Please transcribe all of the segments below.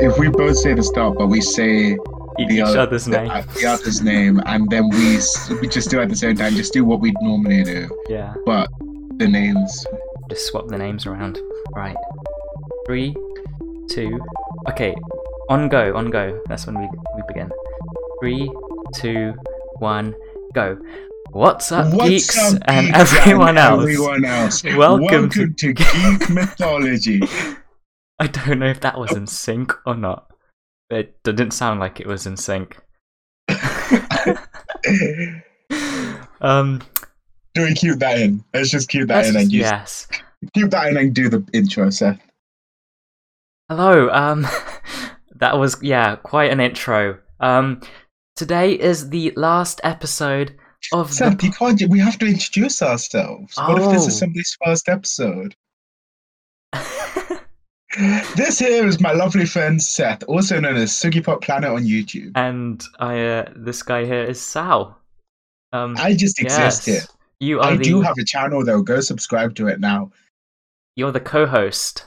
if we both say the start, but we say Each, the, each other- other's the, name. uh, the other's name, and then we we just do it at the same time. Just do what we normally do, Yeah. but the names. Just swap the names around. Right. Three, two. Okay. On go. On go. That's when we we begin. Three, two, one, go. What's up, What's geeks up, and geeks everyone and else? Everyone else. Welcome to- to Geek Mythology. I don't know if that was in sync or not. It didn't sound like it was in sync. um. Do we keep that in? Let's just keep that in and use, yes. keep that in and do the intro, Seth. Hello. Um, that was yeah, quite an intro. Um, today is the last episode of Seth, the. you can't. We have to introduce ourselves. What if this Oh. is somebody's first episode? This here is my lovely friend Seth, also known as Sugi Pop Planet on YouTube. and I, uh, this guy here is Sal. Um, I just exist yes. here. You are I the do have a channel though. Go subscribe to it now. you're the co-host.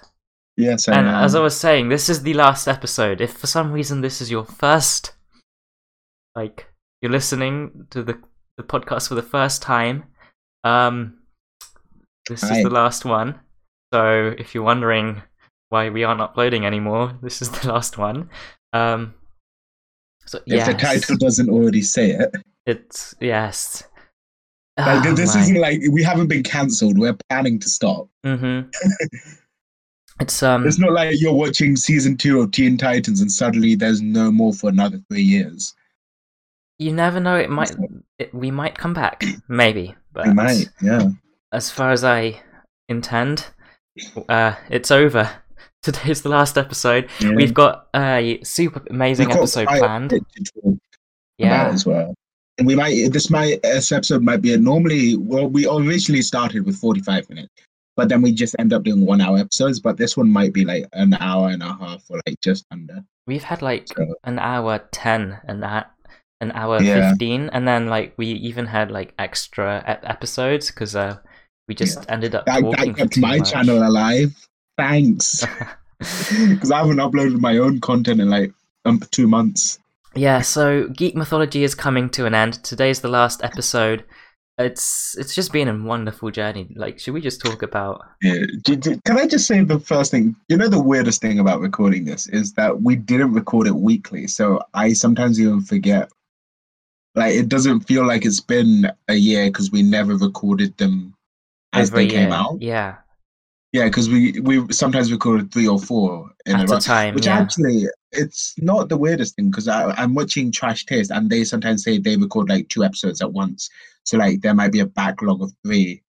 Yes, I And am. as I was saying, this is the last episode. If for some reason this is your first, like you're listening to the the podcast for the first time, um, this Hi. is the last one. So if you're wondering why we aren't uploading anymore, this is the last one. Um, so if yes, the title doesn't already say it, it's yes. like Oh, this my. isn't like we haven't been cancelled. We're planning to stop. Mhm. it's um. It's not like you're watching season two of Teen Titans and suddenly there's no more for another three years. You never know. It might. It, we might come back. Maybe. But We might, yeah. as far as I intend, uh, it's over. Today's the last episode. yeah. We've got a super amazing got episode planned. bit to talk about Yeah, as well. And we might this might this episode might be a normally well we originally started with forty five minutes, but then we just end up doing one hour episodes. But this one might be like an hour and a half or like just under. we've had like So an hour ten and that an hour Yeah. fifteen, and then like we even had like extra ep- episodes because uh, we just ended up that, talking that kept my much. channel alive. Thanks, because I haven't uploaded my own content in like um, two months. Yeah, so Geek Mythology is coming to an end. Today's the last episode. It's it's just been a wonderful journey. Like, should we just talk about? Yeah. Can I just say the first thing? You know, the weirdest thing about recording this is that we didn't record it weekly. So I sometimes even forget. Like, it doesn't feel like it's been a year because we never recorded them as every they came year? out. Yeah, Yeah, because we, we sometimes recorded three or four in a at row. a time. Which yeah. actually, it's not the weirdest thing because I'm watching Trash Taste and they sometimes say they record like two episodes at once. So like there might be a backlog of three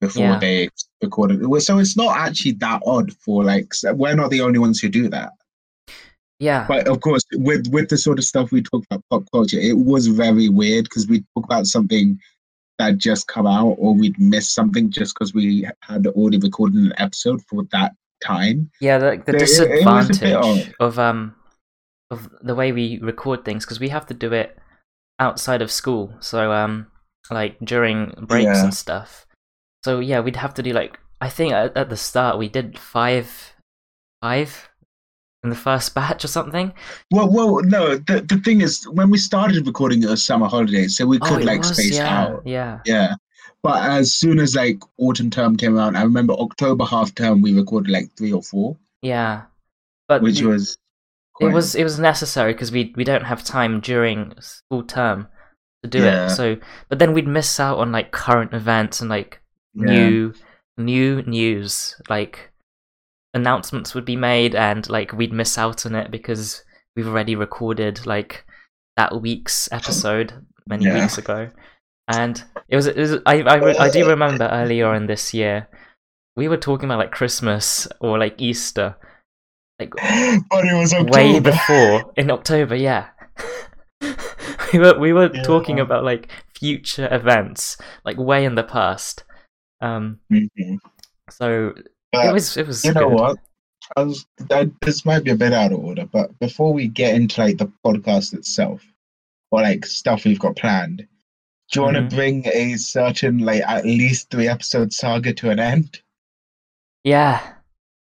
before Yeah. they recorded. it. So it's not actually that odd for like we're not the only ones who do that. yeah, But of course, with with the sort of stuff we talk about pop culture, it was very weird because we talk about something that just come out or we'd miss something just because we had already recorded an episode for that time. yeah. The, the it- it was a bit disadvantage of um of the way we record things because we have to do it outside of school. So um, like during breaks Yeah. and stuff. So yeah, we'd have to do like I think at, at the start we did five, five in the first batch or something. Well, well, no. The the thing is, when we started recording, it was summer holidays, so we Oh, could it like was, space yeah, out. Yeah. Yeah. But as soon as like autumn term came around, I remember October half term we recorded like three or four, Yeah, but which was it was it was necessary because we we don't have time during school term to do Yeah. it. So, but then we'd miss out on like current events and like yeah. new new news. Like announcements would be made, and like we'd miss out on it because we've already recorded like that week's episode many Yeah. weeks ago. And it was, it was I, I, I do remember earlier in this year, we were talking about like Christmas or like Easter, like but it was October. way before in October. Yeah, we were we were Yeah. talking about like future events, like way in the past. Um, Mhm. so it was it was you know good. what? I was, that, this might be a bit out of order, but before we get into like the podcast itself or like stuff we've got planned, do you want Mhm. to bring a certain like at least three episode saga to an end? Yeah.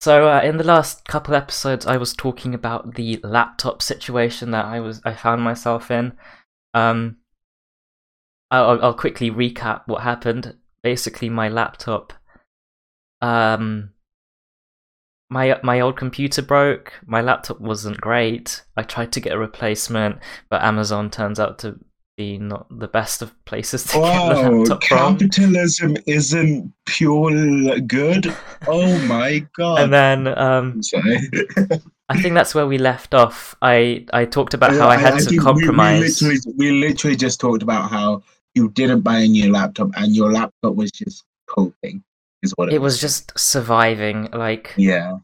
So uh, in the last couple episodes, I was talking about the laptop situation that I was I found myself in. Um, I'll, I'll quickly recap what happened. Basically, my laptop, um, my my old computer broke. My laptop wasn't great. I tried to get a replacement, but Amazon turns out to be not the best of places to get the Wow, laptop from. capitalism isn't pure good. Oh my god. And then um. I think that's where we left off. I I talked about how I had to think we- compromise. We, literally, we literally just talked about how you didn't buy a new laptop and your laptop was just coping. Is what it, It was just surviving. Like Yeah.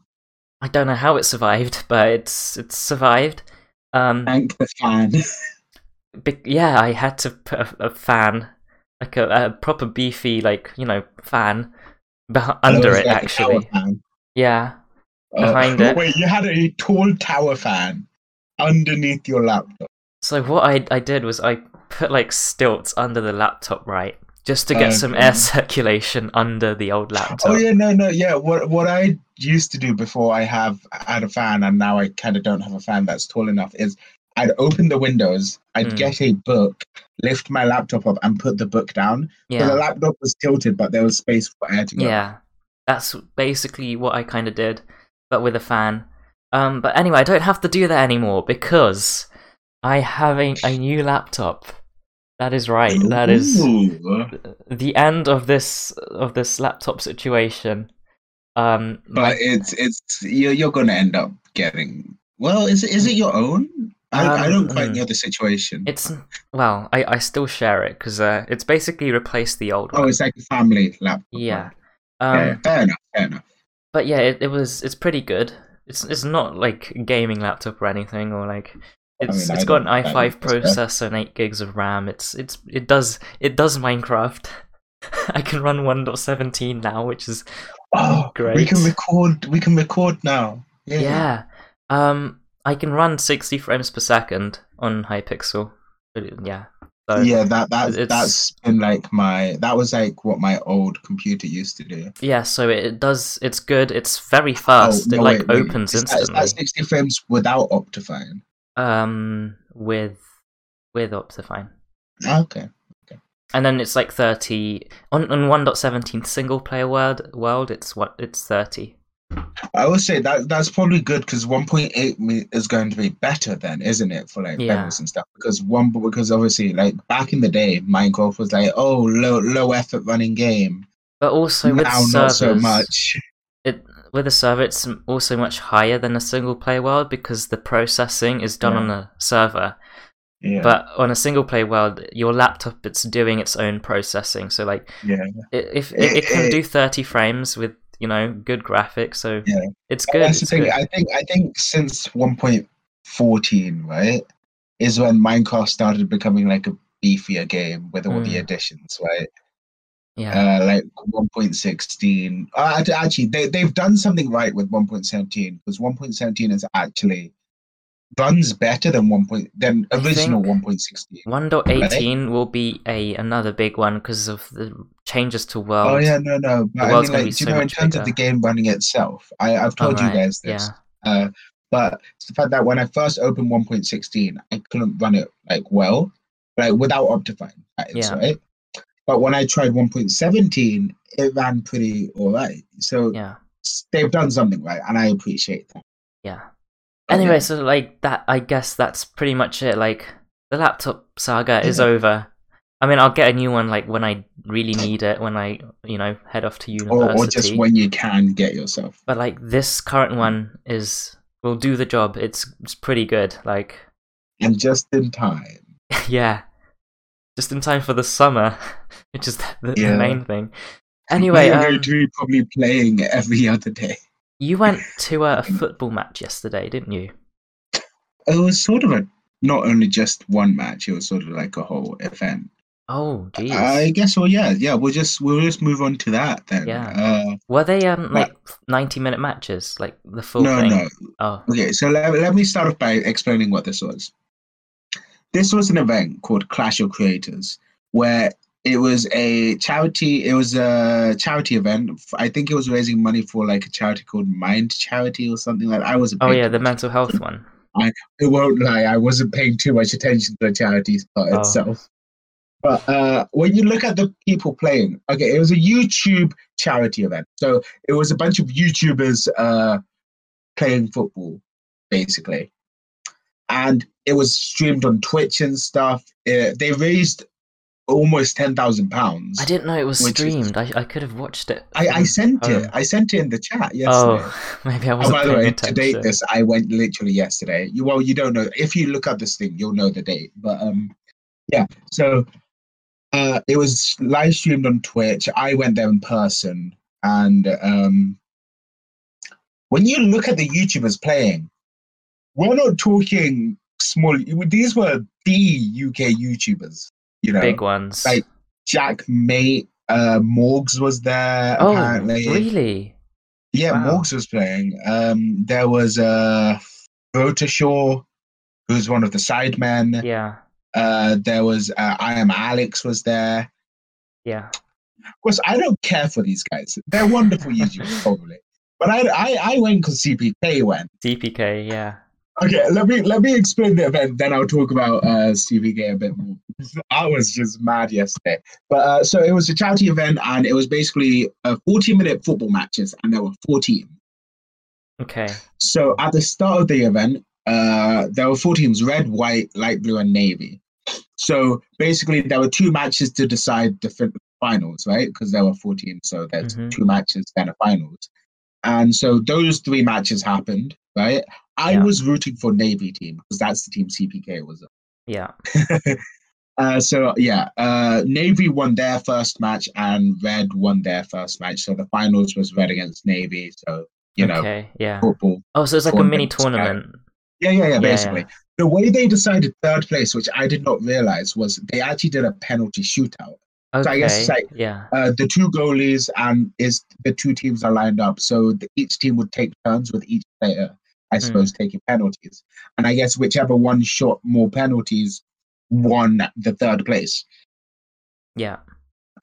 I don't know how it survived, but it's it's survived. Um, Thank the fan. be- yeah, I had to put a, a fan, like a, a proper beefy, like you know, fan beh- under it. like Actually, yeah, Uh, behind it. Wait, you had a tall tower fan underneath your laptop. So what I I did was I put like stilts under the laptop, right, just to get some air circulation under the old laptop. Oh yeah, no, no, yeah. What what I used to do before I have had a fan, and now I kind of don't have a fan that's tall enough, is I'd open the windows, I'd Mm. get a book, lift my laptop up, and put the book down. So the yeah, laptop was tilted, but there was space for air to go. yeah. That's basically what I kind of did, but with a fan. Um, but anyway, I don't have to do that anymore because I have a, a new laptop. That is right. That is Ooh. the end of this of this laptop situation. Um, But it's it's you're you're gonna end up getting. Well, is it is it your own? I, I don't Um, quite mm. know the situation. it's well, I, I still share it because uh, it's basically replaced the old oh, one. it's like a family laptop. yeah. Um, yeah. Fair enough. Fair enough. but yeah, it, it was it's pretty good. It's it's not like gaming laptop or anything or like it's mean, it's I got an I i5 don't guess so. processor and eight gigs of RAM. It's it's it does it does Minecraft. I can run 1.17 now, which is Oh, great. we can record. We can record now. Yeah. yeah. Um, I can run 60 frames per second on Hypixel. Yeah. So, yeah, that that it's- that's been like my that was like what my old computer used to do. Yeah, so it, does. It's good. It's very fast. Oh, it like wait, wait. opens Is that- is instantly. that sixty frames without Optifine. Um, with with Optifine, Okay. Okay. And then it's like thirty on on one point seventeen single player world. World, it's what it's thirty. I would say that that's probably good because 1.8 is going to be better then, isn't it, for like Yeah. levels and stuff? Because one, because obviously, like back in the day, Minecraft was like, oh, low low effort running game. But also with now, servers, not so much. it with a server, it's also much higher than a single player world because the processing is done Yeah. on a server. Yeah, But on a single player world, your laptop it's doing its own processing. So like yeah. it, if it, It- it can do 30 frames with you know good graphics so Yeah. it's good That's the thing. good. I think I think since 1.14, right, is when Minecraft started becoming like a beefier game with all the Mm. additions, right? Yeah Uh, like 1.16. Uh, actually, they they've done something right with 1.17 because 1.17 is actually runs better than 1. Point, than original think- 1.16. 1.18 will be a another big one because of the changes to world Oh yeah, no, no. But I mean, like, you so know, in terms of the game running itself, I I've told you guys this. yeah Uh, but it's the fact that when I first opened 1.16, I couldn't run it like well, like without Optifine. That is Yeah. right. But when I tried 1.17, it ran pretty alright. So yeah they've done something right, and I appreciate that. yeah anyway yeah. so like that i guess that's pretty much it like the laptop saga is over i mean i'll get a new one like when i really need it when i you know head off to or, university or just when you can get yourself. but like this current one is will do the job it's it's pretty good like And just in time. yeah just in time for the summer which is the, the Yeah. main thing anyway You're um, going to be probably playing every other day. you went to a football match yesterday didn't you It was sort of a not only just one match; it was sort of like a whole event. oh jeez I guess. Well, yeah, yeah. We'll just we'll just move on to that then. Yeah. Uh, were they um but- like 90 minute matches like the full no, thing no. oh Okay, so let, let me start off by explaining what this was. This was an event called Clash of Creators, where it was a charity. It was a charity event. I think it was raising money for like a charity called Mind Charity or something like. that. I wasn't. Oh yeah, the mental health one. I won't lie, I wasn't paying too much attention to the charity part Oh. itself. But uh, when you look at the people playing, okay, it was a YouTube charity event. So it was a bunch of YouTubers uh, playing football, basically. And it was streamed on Twitch and stuff. Uh, they raised almost ten thousand pounds. I didn't know it was Which is- streamed. I, I could have watched it. I, I sent it. I sent it in the chat yesterday. Oh, maybe I Oh, wasn't by the way, to attention. date this, I went literally yesterday. You well, you don't know. If you look up this thing, you'll know the date. But um, yeah. So uh, it was live streamed on Twitch. I went there in person, and um, when you look at the YouTubers playing, we're not talking small. These were the UK YouTubers. You know, Big ones. like Jack Mate, uh, Morgs was there. oh, apparently. really? Yeah, Wow. Morgs was playing. Um, there was uh, Rotashaw, who's one of the sidemen. Yeah, Uh, there was uh, I am Alex was there. yeah. Of course, I don't care for these guys. They're wonderful YouTubers, probably. But I, I, I went because CPK went. DPK, yeah. Okay, let me let me explain the event. Then I'll talk about uh, CPK a bit more. I was just mad yesterday. But uh, so it was a charity event, and it was basically uh, 40 minute football matches, and there were 14. Okay. So at the start of the event, uh, there were four teams: red, white, light blue, and navy. So basically, there were two matches to decide the finals, right? Because there were four teams, so there's Mhm. two matches then a finals. And so those three matches happened, right? I Yeah. was rooting for navy team because that's the team CPK was. Yeah. Uh, so yeah, uh, Navy won their first match and Red won their first match. So the finals was Red against Navy. So you know, Okay. Yeah. football Oh, so it's like a mini tournament. Yeah, yeah, yeah, basically. yeah. The way they decided third place, which I did not realize, was they actually did a penalty shootout. Okay. I guess it's like- yeah. Uh, the two goalies and is the two teams are lined up, so the, each team would take turns with each player, I suppose, taking penalties. And I guess whichever one shot more penalties won the third place. Yeah.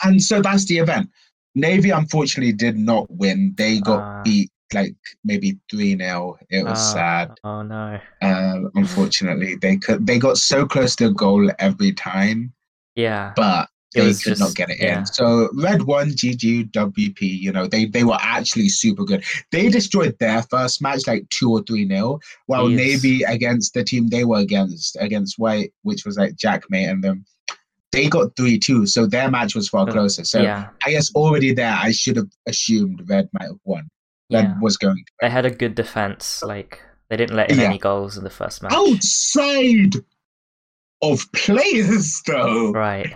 And so that's the event. Navy unfortunately did not win. They got Ah. beat like maybe 3 0. It was Ah. sad. Oh no. uh, unfortunately. They could they got so close to a goal every time, Yeah. but they was could not get it yeah. in. So red one, GG, WP, you know, they they were actually super good. They destroyed their first match like two or three nil, while Jeez. Navy against the team they were against against White, which was like Jack May and them. They got three two, so their match was far closer. So yeah. I guess already there, I should have assumed Red might have won. Red Yeah. was going. They had a good defense. Like they didn't let in any goals in the first match. Outside of players, though, Right.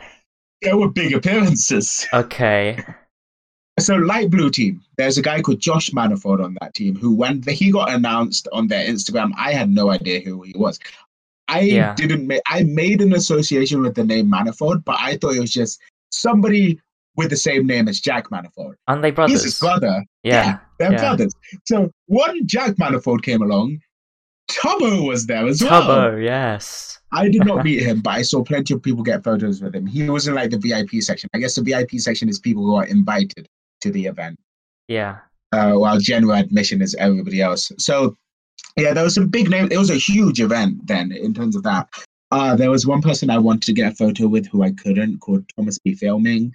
There were big appearances. Okay. So, light blue team. There's a guy called Josh Manifold on that team who, when he got announced on their Instagram, I had no idea who he was. I Yeah. didn't make. I made an association with the name Manifold, but I thought it was just somebody with the same name as Jack Manifold. Aren't they He's brothers? his brother. Yeah. they're yeah. brothers. So one Jack Manifold came along. Tubbo was there as well. Tubbo, yes. I did not meet him, but I saw plenty of people get photos with him. He was in like the VIP section. I guess the VIP section is people who are invited to the event, Yeah. uh, while general admission is everybody else. So, yeah, there was some big name. It was a huge event then in terms of that. Uh, there was one person I wanted to get a photo with who I couldn't, called Thomas B. Filming.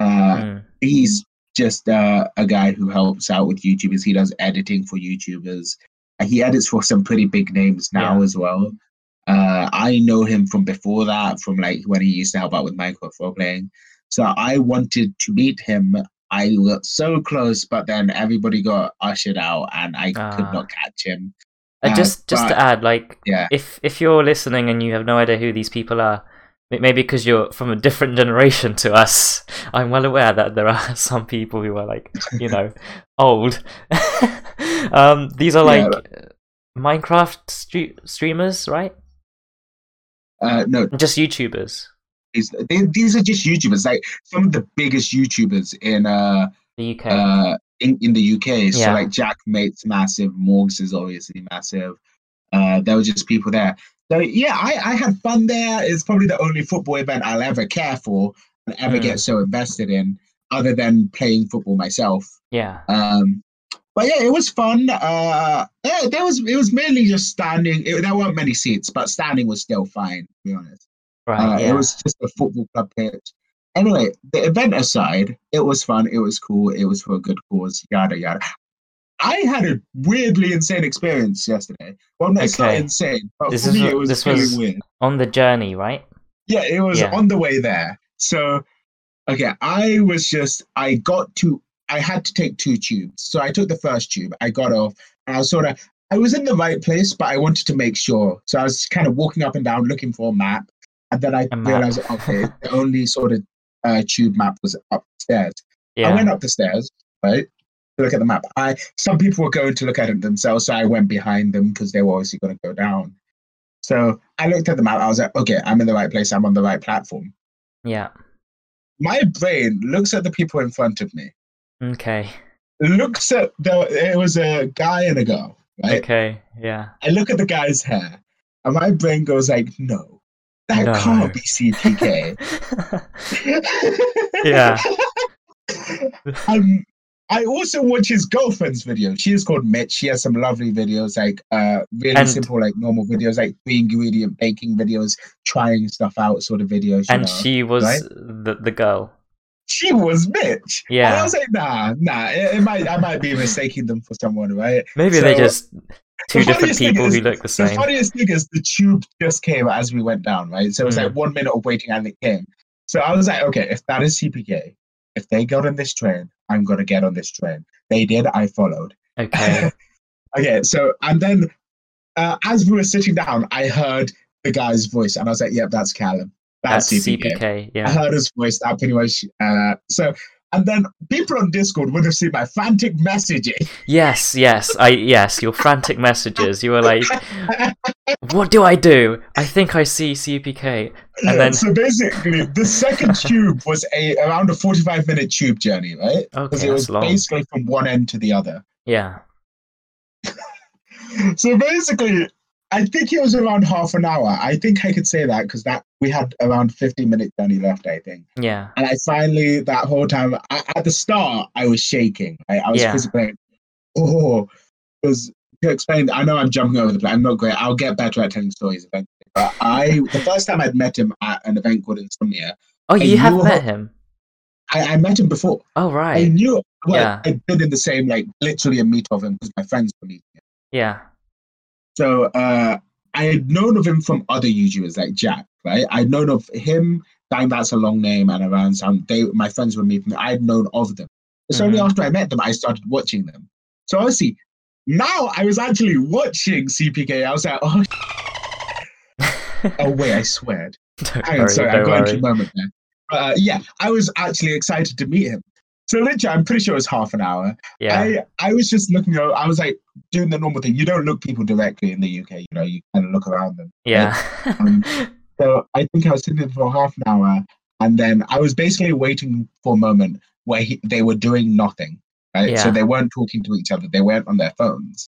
Uh, Mm. he's just uh, a guy who helps out with YouTubers. He does editing for YouTubers. Uh, He edits for some pretty big names now Yeah. as well. Uh, I know him from before that, from like when he used to help out with Minecraft role playing. So I wanted to meet him. I got so close, but then everybody got ushered out, and I Ah. could not catch him. Uh, Uh, just just but- to add, like, Yeah. if if you're listening and you have no idea who these people are, maybe because you're from a different generation to us, I'm well aware that there are some people who are like, you know, old. um, these are Yeah. like uh, Minecraft stre- streamers, right? Uh, no, Just YouTubers. these, they, these are just YouTubers, like some of the biggest YouTubers in uh The UK. uh, in, in the UK. So Yeah. like Jack Mate's massive, Morgs is obviously massive. Uh, there were just people there. So yeah, I, I had fun there. It's probably the only football event I'll ever care for. and ever Mm. get so invested in, other than playing football myself. Yeah. Um, but yeah, it was fun. Uh, yeah, there was it was mainly just standing. It, there weren't many seats, but standing was still fine. To be honest, Right. uh, yeah. it was just a football club pitch. Anyway, the event aside, it was fun. It was cool. It was for a good cause. Yada yada. I had a weirdly insane experience yesterday. Well, no, it's not insane, but This for me, it was this was- weird. on the journey, right? Yeah, it was Yeah. on the way there. So, okay, I was just, I got to, I had to take two tubes. So I took the first tube, I got off, and I was sort of, I was in the right place, but I wanted to make sure. So I was kind of walking up and down looking for a map. And then I realized, okay, the only sort of uh, tube map was upstairs. Yeah. I went up the stairs, right? To look at the map. I some people were going to look at it themselves, so I went behind them because they were obviously going to go down. So I looked at the map. I was like, okay, I'm in the right place. I'm on the right platform. Yeah. My brain looks at the people in front of me. Okay. Looks at the. It was a guy and a girl, right? Okay. Yeah. I look at the guy's hair, and my brain goes like, no, that No. can't be CPK. Yeah. um, I also watch his girlfriend's video. She is called Mitch. She has some lovely videos, like uh, really And- simple, like normal videos, like three ingredient baking videos, trying stuff out, sort of videos. and know. she was right? the the girl. She was Mitch. And Yeah. I was like, nah, nah. It, it might, I might be mistaking them for someone, right? Maybe they're just two the different people is- who look the same. The funniest thing is the tube just came as we went down, right? So it was Mm. like one minute of waiting and it came. So I was like, okay, if that is CPK, if they got on this train, I'm gonna get on this train. They did, I followed. Okay. okay, so and then uh, as we were sitting down, I heard the guy's voice, and I was like, "Yep, that's Callum. That's, That's CPK." Yeah. I heard his voice. That pretty much. Uh, so, and then people on Discord would have seen my frantic messaging. Yes. Yes. I. Yes. Your frantic messages. You were like, "What do I do? I think I see CPK." And then- so basically, the second tube was a around a forty-five minute tube journey, right? Because Okay, it was long. basically from one end to the other. Yeah. So basically, I think it was around half an hour. I think I could say that because that we had around fifteen minute journey left. I think. Yeah. And I finally, that whole time, I, at the start, I was shaking. I, I was Yeah. physically, oh, because to explain, I know I'm jumping over the place. I'm not great. I'll get better at telling stories eventually. But I, the first time I'd met him at an event called Insomnia, Oh, you have met him. I, I met him before. Oh, right. I knew, well, Yeah. I'd been in the same, like, literally a meet of him because my friends were meeting him. Yeah. So uh, I had known of him from other YouTubers like Jack, right? I'd known of him, Dang That's a Long Name, and around some, they, my friends were meeting, I'd known of them. It's only Mhm. after I met them I started watching them. So obviously, now I was actually watching CPK. I was like, oh, oh wait, I sweared. don't Hang on, sorry, I got into a moment there. But uh, yeah, I was actually excited to meet him. So literally, I'm pretty sure it was half an hour. Yeah. I, I was just looking, over- I was like doing the normal thing. You don't look people directly in the UK, you know, you kind of look around them. Yeah. Um, So I think I was sitting there for half an hour, and then I was basically waiting for a moment where he, they were doing nothing, right? So they weren't talking to each other; they weren't on their phones.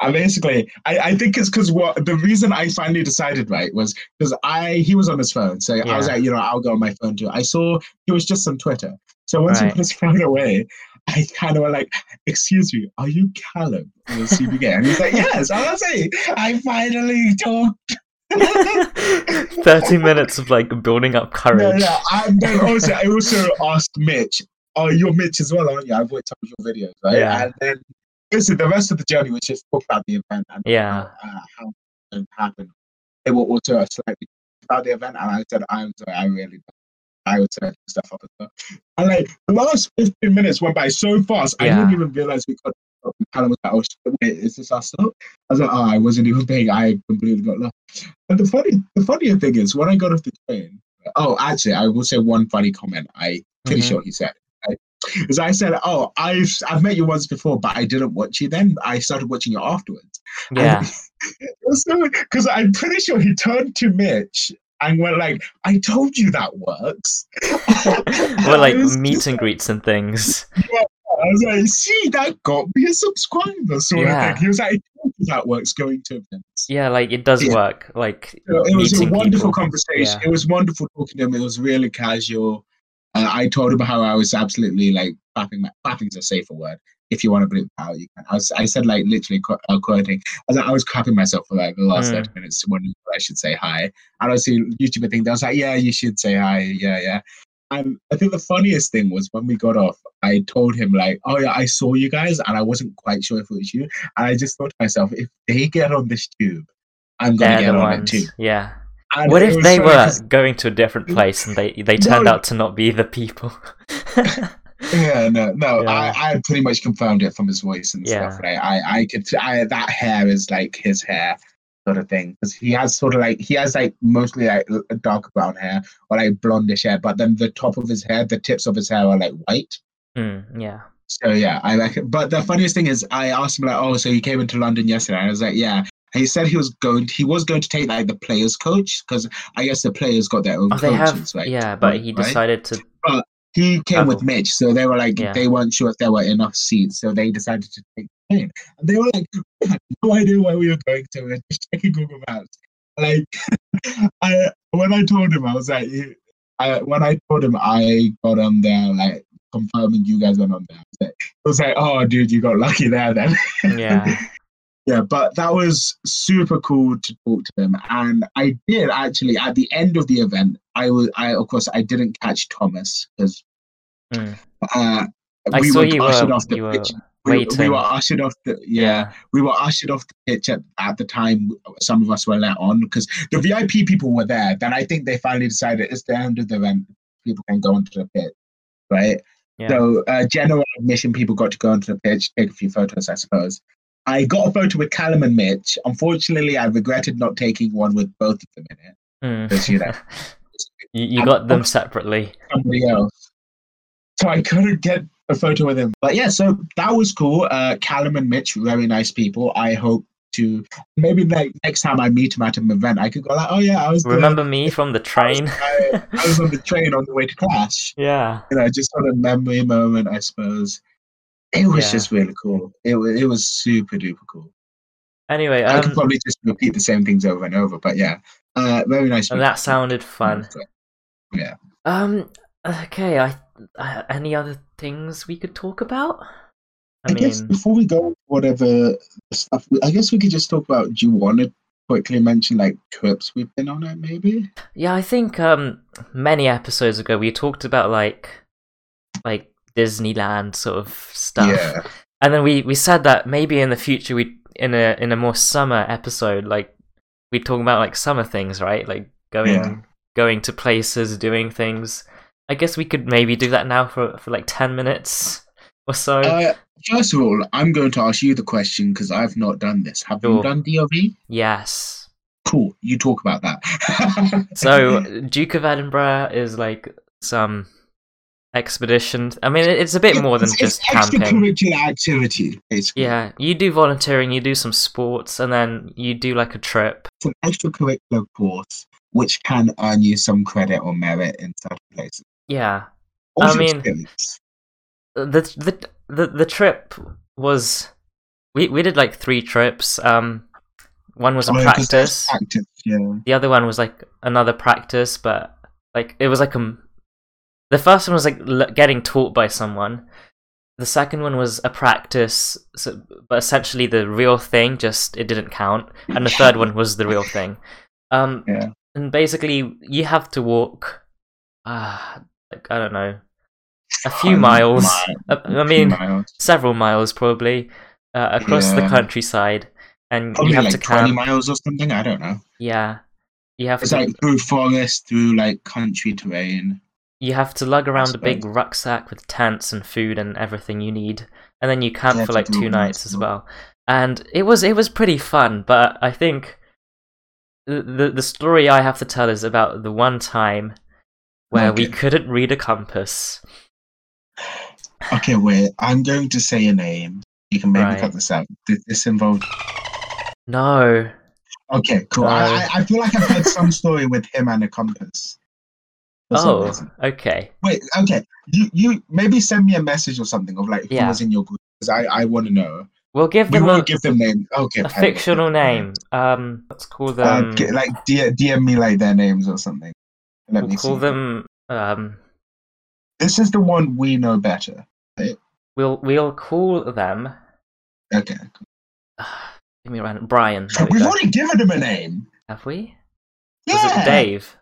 And basically, I, I think it's because what the reason I finally decided right was because I he was on his phone, so I was like, you know, I'll go on my phone too. I saw he was just on Twitter, so once he put his phone away, I kind of went like, "Excuse me, are you Callum from the CPK?" And he's like, "Yes." I was like, "I finally talked." 30 minutes of like building up No, courage. yeah. And then also, I also asked Mitch, "Oh, you're Mitch as well, aren't you?" I've watched some of your videos, right? Yeah. And then listen, the rest of the journey was just talk about the event and Yeah. how, uh, how it happened. They were also slightly about the event, and I said, "I'm sorry, I really." I would set stuff up as well. And like the last 15 minutes went by so fast, I didn't even realize we got. Callum was like, "Oh, shit, wait, is this our stop?" I was like, "Oh, I wasn't even paying. I completely got lost." And the funny, the funnier thing is when I got off the train. Oh, actually, I will say one funny comment. I pretty Mhm. sure he said. Right? I said, "Oh, I've I've met you once before, but I didn't watch you then. I started watching you afterwards." Yeah. Because I'm pretty sure he turned to Mitch and went like, "I told you that works." well, like meet and greets and things. I was like, "See, that got me a subscriber," sort Yeah. of thing. He was like, "I told you that works going to events." Yeah, like it does Yeah. work. Like So it was a wonderful people. conversation. Yeah. It was wonderful talking to him. It was really casual. Uh, I told him how I was absolutely like clapping. My, clapping's a safer word. If you want to bleep out, you can. I, was, I said like literally uh, quoting. I was like, I was clapping myself for like the last Mm. thirty minutes wondering if I should say hi. And I was seeing YouTuber thing. I was like, yeah, you should say hi. Yeah, yeah. And I think the funniest thing was when we got off, I told him like, "Oh yeah, I saw you guys, and I wasn't quite sure if it was you." And I just thought to myself, if they get on this tube, I'm gonna They're get on ones. it too. Yeah. And What if they were were 'cause- going to a different place and they they turned No. out to not be the people? Yeah, no, no. Yeah. I, I had pretty much confirmed it from his voice and stuff. Right, I, I could, I that hair is like his hair, sort of thing. Because he has sort of like he has like mostly like a dark brown hair or like blondish hair, but then the top of his hair, the tips of his hair are like white. Mm, yeah. So yeah, I reckon. But the funniest thing is, I asked him like, "Oh, so you came into London yesterday?" And I was like, "Yeah." And he said he was going. He was going to take like the players' coach because I guess the players got their own Oh, coaches, have. right? Yeah, but he Right? decided to. but he came with Mitch, so they were like Yeah. they weren't sure if there were enough seats, so they decided to take plane. And they were like, we had no idea where we were going to. We were just checking Google Maps. Like, I when I told him, I was like, I, when I told him I got on there, like confirming you guys went on there, I was like, I was like, oh, dude, you got lucky there then. Yeah. Yeah, but that was super cool to talk to them, and I did actually at the end of the event. I was, I of course, I didn't catch Thomas because Mm. uh, I we saw were you were off the you were pitch. We, we were ushered off the yeah, we were ushered off the pitch at, at the time. Some of us were let on because the VIP people were there. Then I think they finally decided it's the end of the event. People can go onto the pitch, right? Yeah. So uh, general admission people got to go onto the pitch, take a few photos, I suppose. I got a photo with Callum and Mitch. Unfortunately, I regretted not taking one with both of them in it. Mm. Because, you know, you, you got them separately. somebody else. So I couldn't get a photo with him. But yeah, so that was cool. Uh, Callum and Mitch, very nice people. I hope to maybe like next time I meet him at an event, I could go like, oh yeah, I was Remember me from the train? I, I was on the train on the way to class. yeah. You know, just sort a memory moment, I suppose. It was Yeah. just really cool. It was it was super duper cool. Anyway, I could um, probably just repeat the same things over and over, but yeah, uh, very nice. and that sounded fun. Yeah. Um. Okay. I. Uh, any other things we could talk about? I, I, guess mean, before we go, whatever stuff, I guess we could just talk about. Do you want to quickly mention like trips we've been on it? Maybe. yeah. I think um many episodes ago we talked about like like Disneyland sort of stuff. Yeah. and then we we said that maybe in the future we in a in a more summer episode like we talk about like summer things right like going Yeah. going to places doing things i guess we could maybe do that now for for like 10 minutes or so Uh, first of all, I'm going to ask you the question because I've not done this. Have Sure. you done DofE? yes Cool. You talk about that. so duke of edinburgh is like some expedition i mean it's a bit more than It's- just it's camping extracurricular activity, basically. yeah you do volunteering you do some sports and then you do like a trip It's an extracurricular course which can earn you some credit or merit in certain places. Yeah What's I mean- experience? the the the the trip was we we did like three trips. Um, one was a Oh, there's practice. Yeah. The other one was like another practice, but like it was like um, the first one was like l- getting taught by someone. The second one was a practice, so, but essentially the real thing just it didn't count. And the third one was the real thing. Um, Yeah. and basically you have to walk. Ah, like I don't know, a few miles. I, Uh, I mean, miles. several miles probably uh, across the countryside, and Probably you have like to 20 miles or something. I don't know. Yeah, you have It's to like through forest, through like country terrain. you have to lug around a big rucksack with tents and food and everything you need, and then you camp Yeah, for like two nights as well. And it was it was pretty fun, but I think the, the story I have to tell is about the one time where we couldn't read a compass. Okay, wait. I'm going to say a name. You can maybe Right. cut this out. Did this involve? No, Okay, cool. No. I, I feel like I've heard some story with him and a compass. Oh, okay, Wait, okay. You you maybe send me a message or something of like who Yeah. was in your group because I I want to know. we'll give them. We won't a, give them names. Okay, a fictional name. Um, let's call Uh, them. get, like D- DM me like their names or something. Let we'll call them um This is the one we know better. We'll we'll call them. Okay. Give me a random. Brian. we We've go. already given him a name. Have we? Yeah. Dave?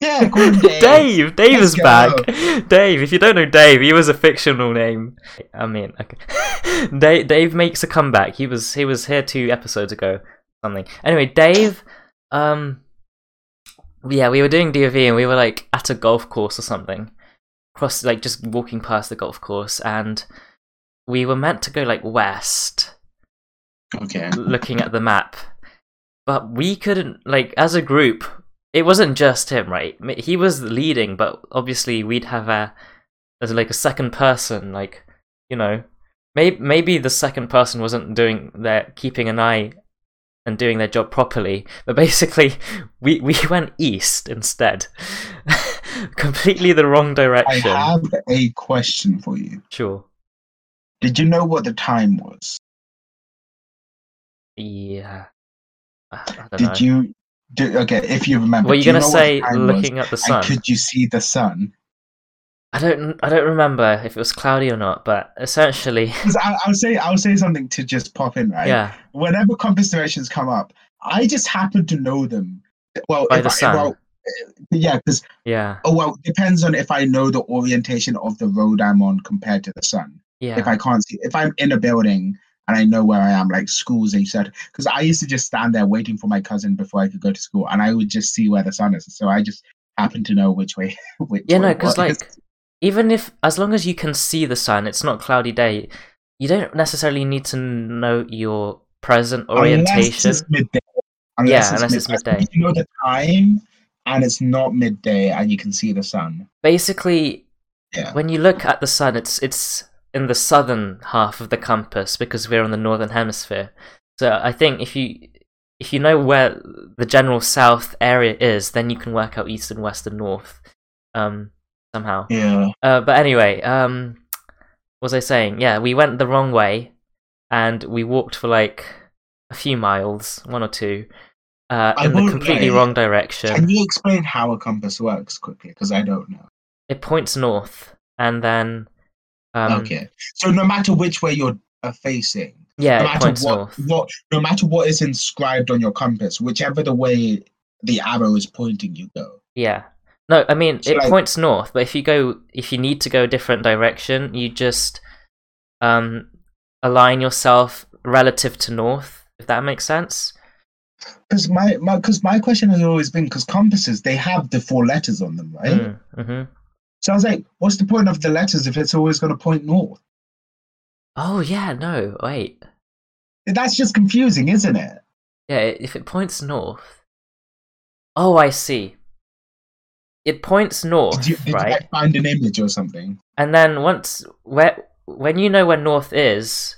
Yeah, Dave. Dave. Dave Let's is back. Dave. If you don't know Dave, he was a fictional name. I mean, okay. Dave. Dave makes a comeback. He was he was here two episodes ago. Something. Anyway, Dave. Um. Yeah, we were doing DofE and we were like at a golf course or something. Cross like just walking past the golf course and we were meant to go like west Okay. looking at the map. But we couldn't like as a group. It wasn't just him, right? He was leading, but obviously we'd have a as like a second person, like you know, maybe maybe the second person wasn't doing their keeping an eye and doing their job properly. But basically, we we went east instead, completely the wrong direction. I have a question for you. Sure. Did you know what the time was? Yeah. I I don't Did know. you? Do, okay, if you remember. Were you know what the say time was? looking at the sun? And could you see the sun? I don't I don't remember if it was cloudy or not, but essentially, 'Cause I, I'll say I'll say something to just pop in, right? yeah, Whenever compass directions come up, I just happen to know them. Well, by if the I, sun. well, yeah, because yeah, oh well, depends on if I know the orientation of the road I'm on compared to the sun. yeah, If I can't see, if I'm in a building and I know where I am, like schools, and said, because I used to just stand there waiting for my cousin before I could go to school, and I would just see where the sun is. So I just happen to know which way. Which yeah. way No, because like. Even if as long as you can see the sun, it's not cloudy day. You don't necessarily need to know your present Unless orientation. it's midday. Yeah, unless it's mid- midday. You know the time, and it's not midday, and you can see the sun. Basically, Yeah. when you look at the sun, it's it's in the southern half of the compass because we're on the northern hemisphere. So I think if you if you know where the general south area is, then you can work out east and west and north. Um, somehow. Yeah. Uh, but anyway, um, what was I saying? Yeah, we went the wrong way, and we walked for like a few miles, one or two, uh, in the completely wrong direction. Can you explain how a compass works quickly? Because I don't know. It points north, and then um, okay. So no matter which way you're uh, facing, yeah, no matter points what, north. what, no matter what is inscribed on your compass, whichever the way the arrow is pointing, you go. Yeah. No, I mean So, it like- points north, but if you go if you need to go a different direction, you just um align yourself relative to north, if that makes sense. Because my, my, because my question has always been because compasses they have the four letters on them, right? Mm, mhm. So I was like, what's the point of the letters if it's always going to point north? Oh yeah, no, wait. That's just confusing, isn't it? Yeah, if it points north. Oh, I see. It points north, Did you, did right? like, find an image or something? And then once where when you know where north is,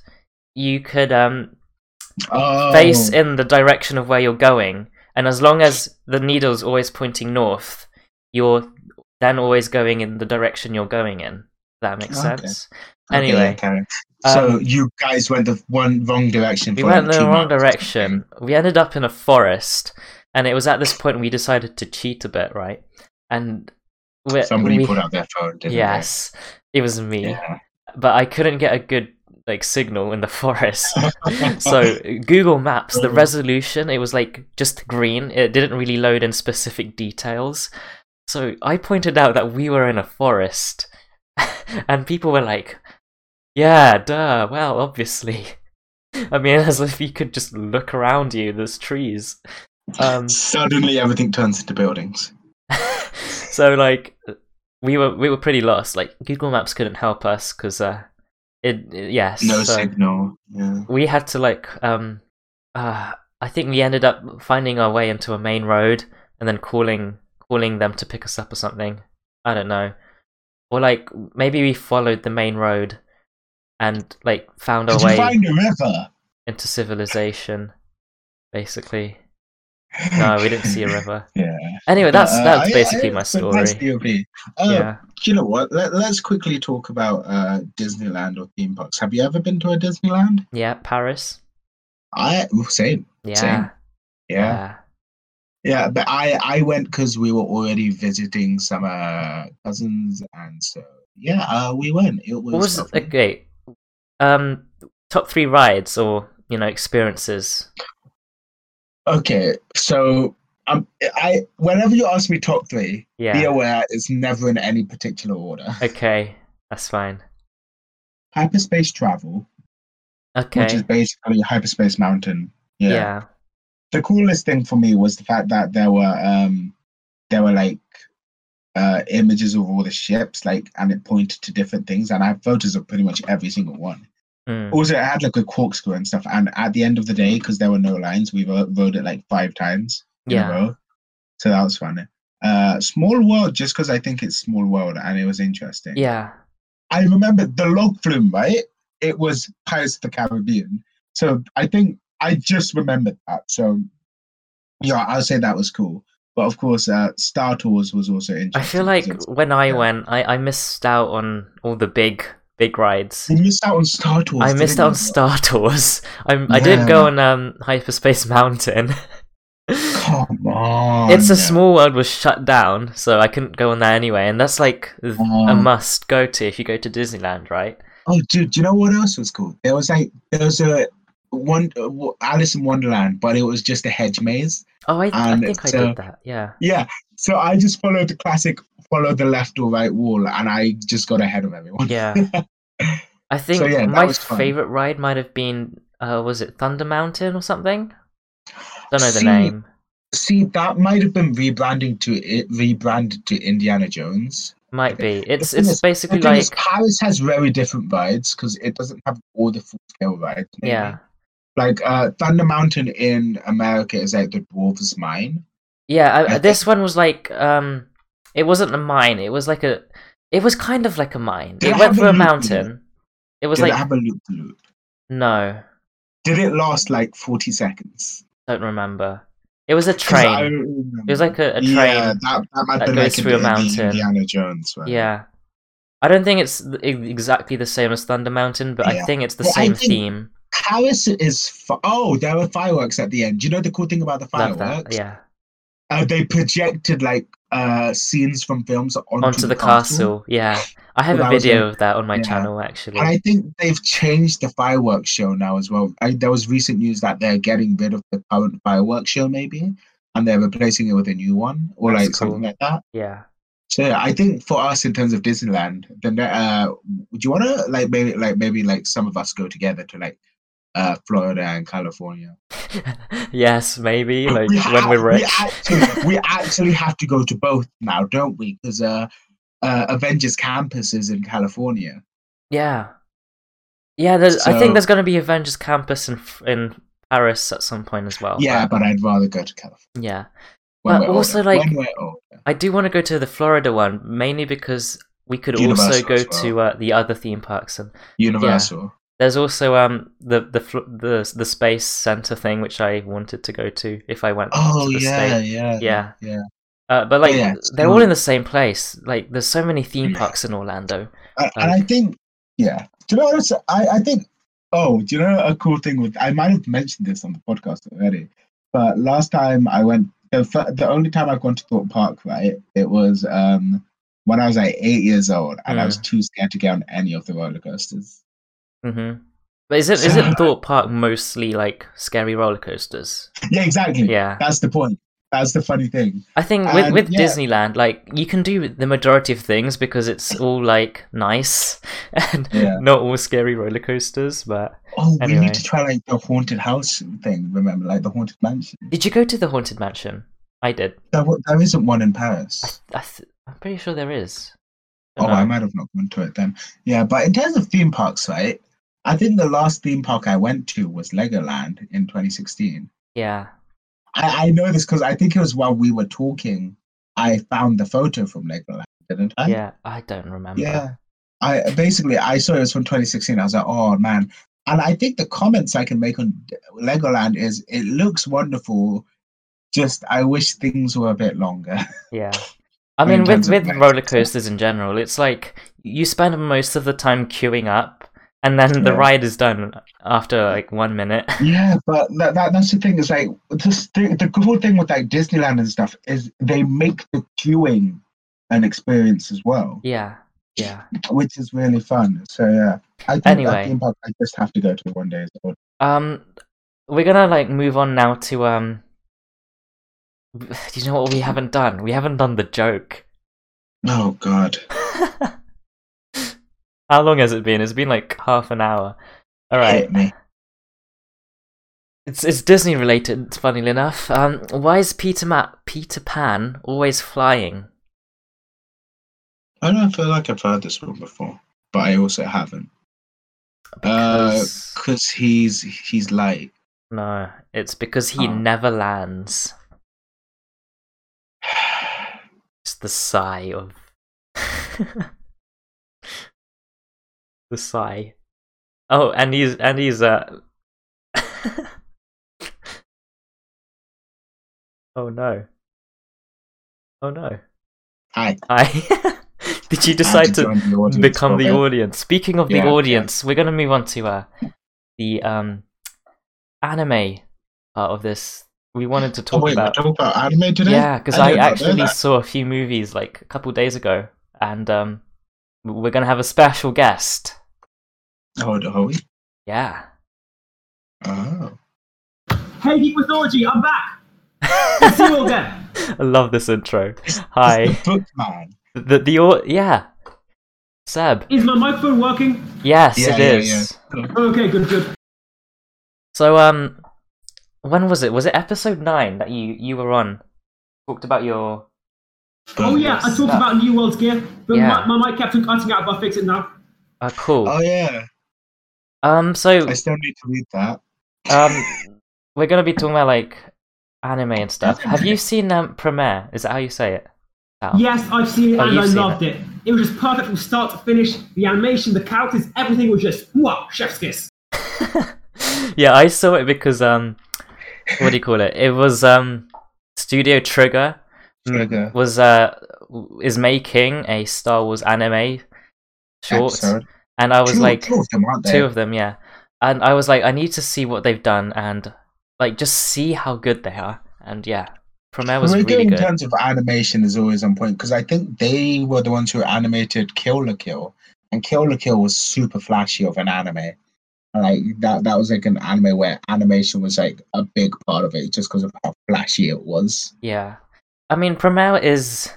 you could um Oh, face in the direction of where you're going, and as long as the needle's always pointing north, you're then always going in the direction you're going in. That makes Okay. sense. Okay, Anyway, yeah, so um, you guys went the one wrong direction. we went the wrong or direction. We ended up in a forest, and it was at this point we decided to cheat a bit, right? And we. Somebody we, put out their phone. Didn't yes, it was me, Yeah. but I couldn't get a good like signal in the forest. so Google Maps, the Mhm. resolution, it was like just green. It didn't really load in specific details. So I pointed out that we were in a forest, and people were like, "Yeah, duh. Well, obviously." I mean, as if you could just look around you. There's trees. Um, Suddenly, everything turns into buildings. so like, we were we were pretty lost. Like Google Maps couldn't help us because uh, it, it yes. No so- signal. Yeah. we had to like um uh I think we ended up finding our way into a main road and then calling calling them to pick us up or something. I don't know. Or like maybe we followed the main road and like found our Did you way find a river? into civilization basically. No, we didn't see a river. Yeah. Anyway, that's Uh, that's I- basically I- my story. That's DofE. Uh, yeah. You know what? Let, let's quickly talk about uh, Disneyland or theme parks. Have you ever been to a Disneyland? Yeah, Paris. I same. Yeah. Same. Yeah. Yeah. Yeah, but I I went because we were already visiting some uh, cousins, and so yeah, uh, we went. It was, What was lovely. okay? Um, top three rides or you know experiences. Okay. So um, I whenever you ask me top three, yeah. be aware it's never in any particular order. Okay, that's fine. Hyperspace travel, Okay. which is basically hyperspace mountain. Yeah. yeah. the coolest thing for me was the fact that there were um there were like uh images of all the ships like and it pointed to different things and I have photos of pretty much every single one. Mm. Also it had like a corkscrew and stuff and at the end of the day because there were no lines we ro- rode it like five times in a row. So that was fun. Uh small world just because I think it's small world and it was interesting. Yeah. I remember the log flume, right? It was Pirates of the Caribbean. So I think I just remembered that. So yeah, I'll say that was cool. But of course, uh, Star Tours was also interesting. I feel like when I yeah. went, I, I missed out on all the big big rides. you missed out on Star Tours. I missed out on? Star Tours. I'm, I didn't go on um, Hyperspace Mountain. Come on. it's a small world was shut down, so I couldn't go on there anyway. And that's like th- a Oh. must go to if you go to Disneyland, right? Oh, dude, do you know what else was cool? There was like there was a one uh, Alice in Wonderland, but it was just a hedge maze. Oh, I, I think I so- did that. Yeah. Yeah, so I just followed the classic follow the left or right wall, and I just got ahead of everyone. Yeah. I think so, yeah, my favorite ride might have been uh was it Thunder Mountain or something? Don't know the name. See, that might have been rebranding to it rebranded to Indiana Jones. Might be. It's it's is- basically like is, Paris has very different rides because it doesn't have all the full scale rides. maybe. yeah. like uh, Thunder Mountain in America is like the Dwarf's Mine. Yeah, I, I this one was like um it wasn't a mine. It was like a it was kind of like a mine. Did it it went through a a loop in it? mountain. It was Did like it have a loop loop? no, Did it last like forty seconds? don't remember. It was a train. It was like a, a train. Yeah, that, that might that goes through a mountain. Indiana Jones. Right? Yeah. I don't think it's exactly the same as Thunder Mountain, but I think it's the Well, same theme. Paris is. Fi- oh, there were fireworks at the end. Do you know the cool thing about the fireworks? that. Yeah. Uh, they projected like uh scenes from films onto, Onto the castle. Yeah. I have a video of that on my yeah. channel actually. And I think they've changed the fireworks show now as well. I, there was recent news that they're getting rid of the current fireworks show, maybe, and they're replacing it with a new one or That's like something like that. Yeah. So yeah, I think for us in terms of Disneyland, then uh, do you want to like maybe like maybe like some of us go together to like uh Florida and California? yes, maybe like We when ha- we're rich. We actually, we actually have to go to both now, don't we? Because uh, uh, Avengers Campus is in California. Yeah. Yeah, there's, I think there's going to be Avengers Campus in in Paris at some point as well. yeah, but I'd rather go to California. yeah. when But also, older. like. I do want to go to the Florida one mainly because we could also go well. to uh, the other theme parks and Universal. There's also um the the the the space center thing which I wanted to go to if I went Oh to the yeah, state. yeah, Yeah. yeah. Uh, but like yeah, they're so- all in the same place. Like there's so many theme parks in Orlando. And, and I think, yeah. Do you know what? I I think. Oh, do you know a cool thing with? I might have mentioned this on the podcast already, but last time I went, the the only time I've gone to Thorpe Park, right? It was um when I was like eight years old, and I was too scared to get on any of the roller coasters. Hmm But is it is it Thorpe Park mostly like scary roller coasters? Yeah, exactly. Yeah. That's the point. That's the funny thing. I think with And, with yeah. Disneyland, like you can do the majority of things because it's all like nice and Yeah. not all scary roller coasters. But Oh, we need to try like the haunted house thing. Remember, like the haunted mansion. did you go to the haunted mansion? I did. There, there isn't one in Paris. I th- I'm pretty sure there is. Oh, I might have not gone to it then. Yeah, but in terms of theme parks, right? I think the last theme park I went to was Legoland in 2016. Yeah. I, I know this because I think it was while we were talking. I found the photo from Legoland, didn't I? yeah. I don't remember. Yeah. I basically I saw it was from 2016. I was like, oh man. And I think the comments I can make on Legoland is it looks wonderful. Just I wish things were a bit longer. Yeah. I mean, with with roller coasters in general, it's like you spend most of the time queuing up, and then the Yeah. ride is done after like one minute. Yeah, but that, that that's the thing is like this the, the cool thing with like Disneyland and stuff is they make the queuing an experience as well, yeah, yeah. which is really fun. So yeah, I think Anyway. that theme park I just have to go to one day. So. Um, we're gonna like move on now to um. Do you know what we haven't done? We haven't done the joke. Oh God. How long has it been? It's been like half an hour. All right. Hit. It's it's Disney related, funnily enough. Um, why is Peter Ma- Peter Pan always flying? I don't feel like I've heard this one before, but I also haven't. Uh, Because Because he's he's light. no, it's because he Oh. never lands. It's the sigh of the sigh. Oh, and he's and he's uh. oh no! Oh no! Hi. Hi. did you decide to join the audience become the audience? Speaking of the Yeah, yeah. audience, we're gonna move on to uh the um anime part of this. We wanted to Oh talk wait, about talking about anime today. yeah, because I I, did not know actually saw a few movies like a couple days ago, and um, we're gonna have a special guest. Oh, are we? Yeah. Oh. Hey, Geek Mythology, I'm back. Let's see you all again. I love this intro. It's Hi. the book man. the the au- yeah. Seb. Is my microphone working? Yes, Yeah, it yeah, is. yeah. Okay, good, good. So um, when was it? Was it episode nine that you you were on? Talked about your Oh yeah, I talked about New World's gear, but Yeah. my, my mic kept on cutting out, but I fixed it now. uh, cool. Oh yeah. Um, so I still need to read that. um, we're gonna be talking about like anime and stuff. Have you seen um Promare? Is that how you say it? Al? Yes, I've seen it Oh, and I seen loved it. it. was just perfect from start to finish. The animation, the characters, everything was just wow, chef's kiss. yeah, I saw it because um, what do you call it? It was um, Studio Trigger Trigger. was uh is making a Star Wars anime short, Episode. And I was Two- like two of them, aren't they? two of them, yeah, and I was like, I need to see what they've done and like just see how good they are, and yeah, Promare was really in good. terms of animation is always on point because I think they were the ones who animated Kill la Kill, and Kill la Kill was super flashy of an anime. Like that, that was like an anime where animation was like a big part of it, just because of how flashy it was. Yeah, I mean Promare is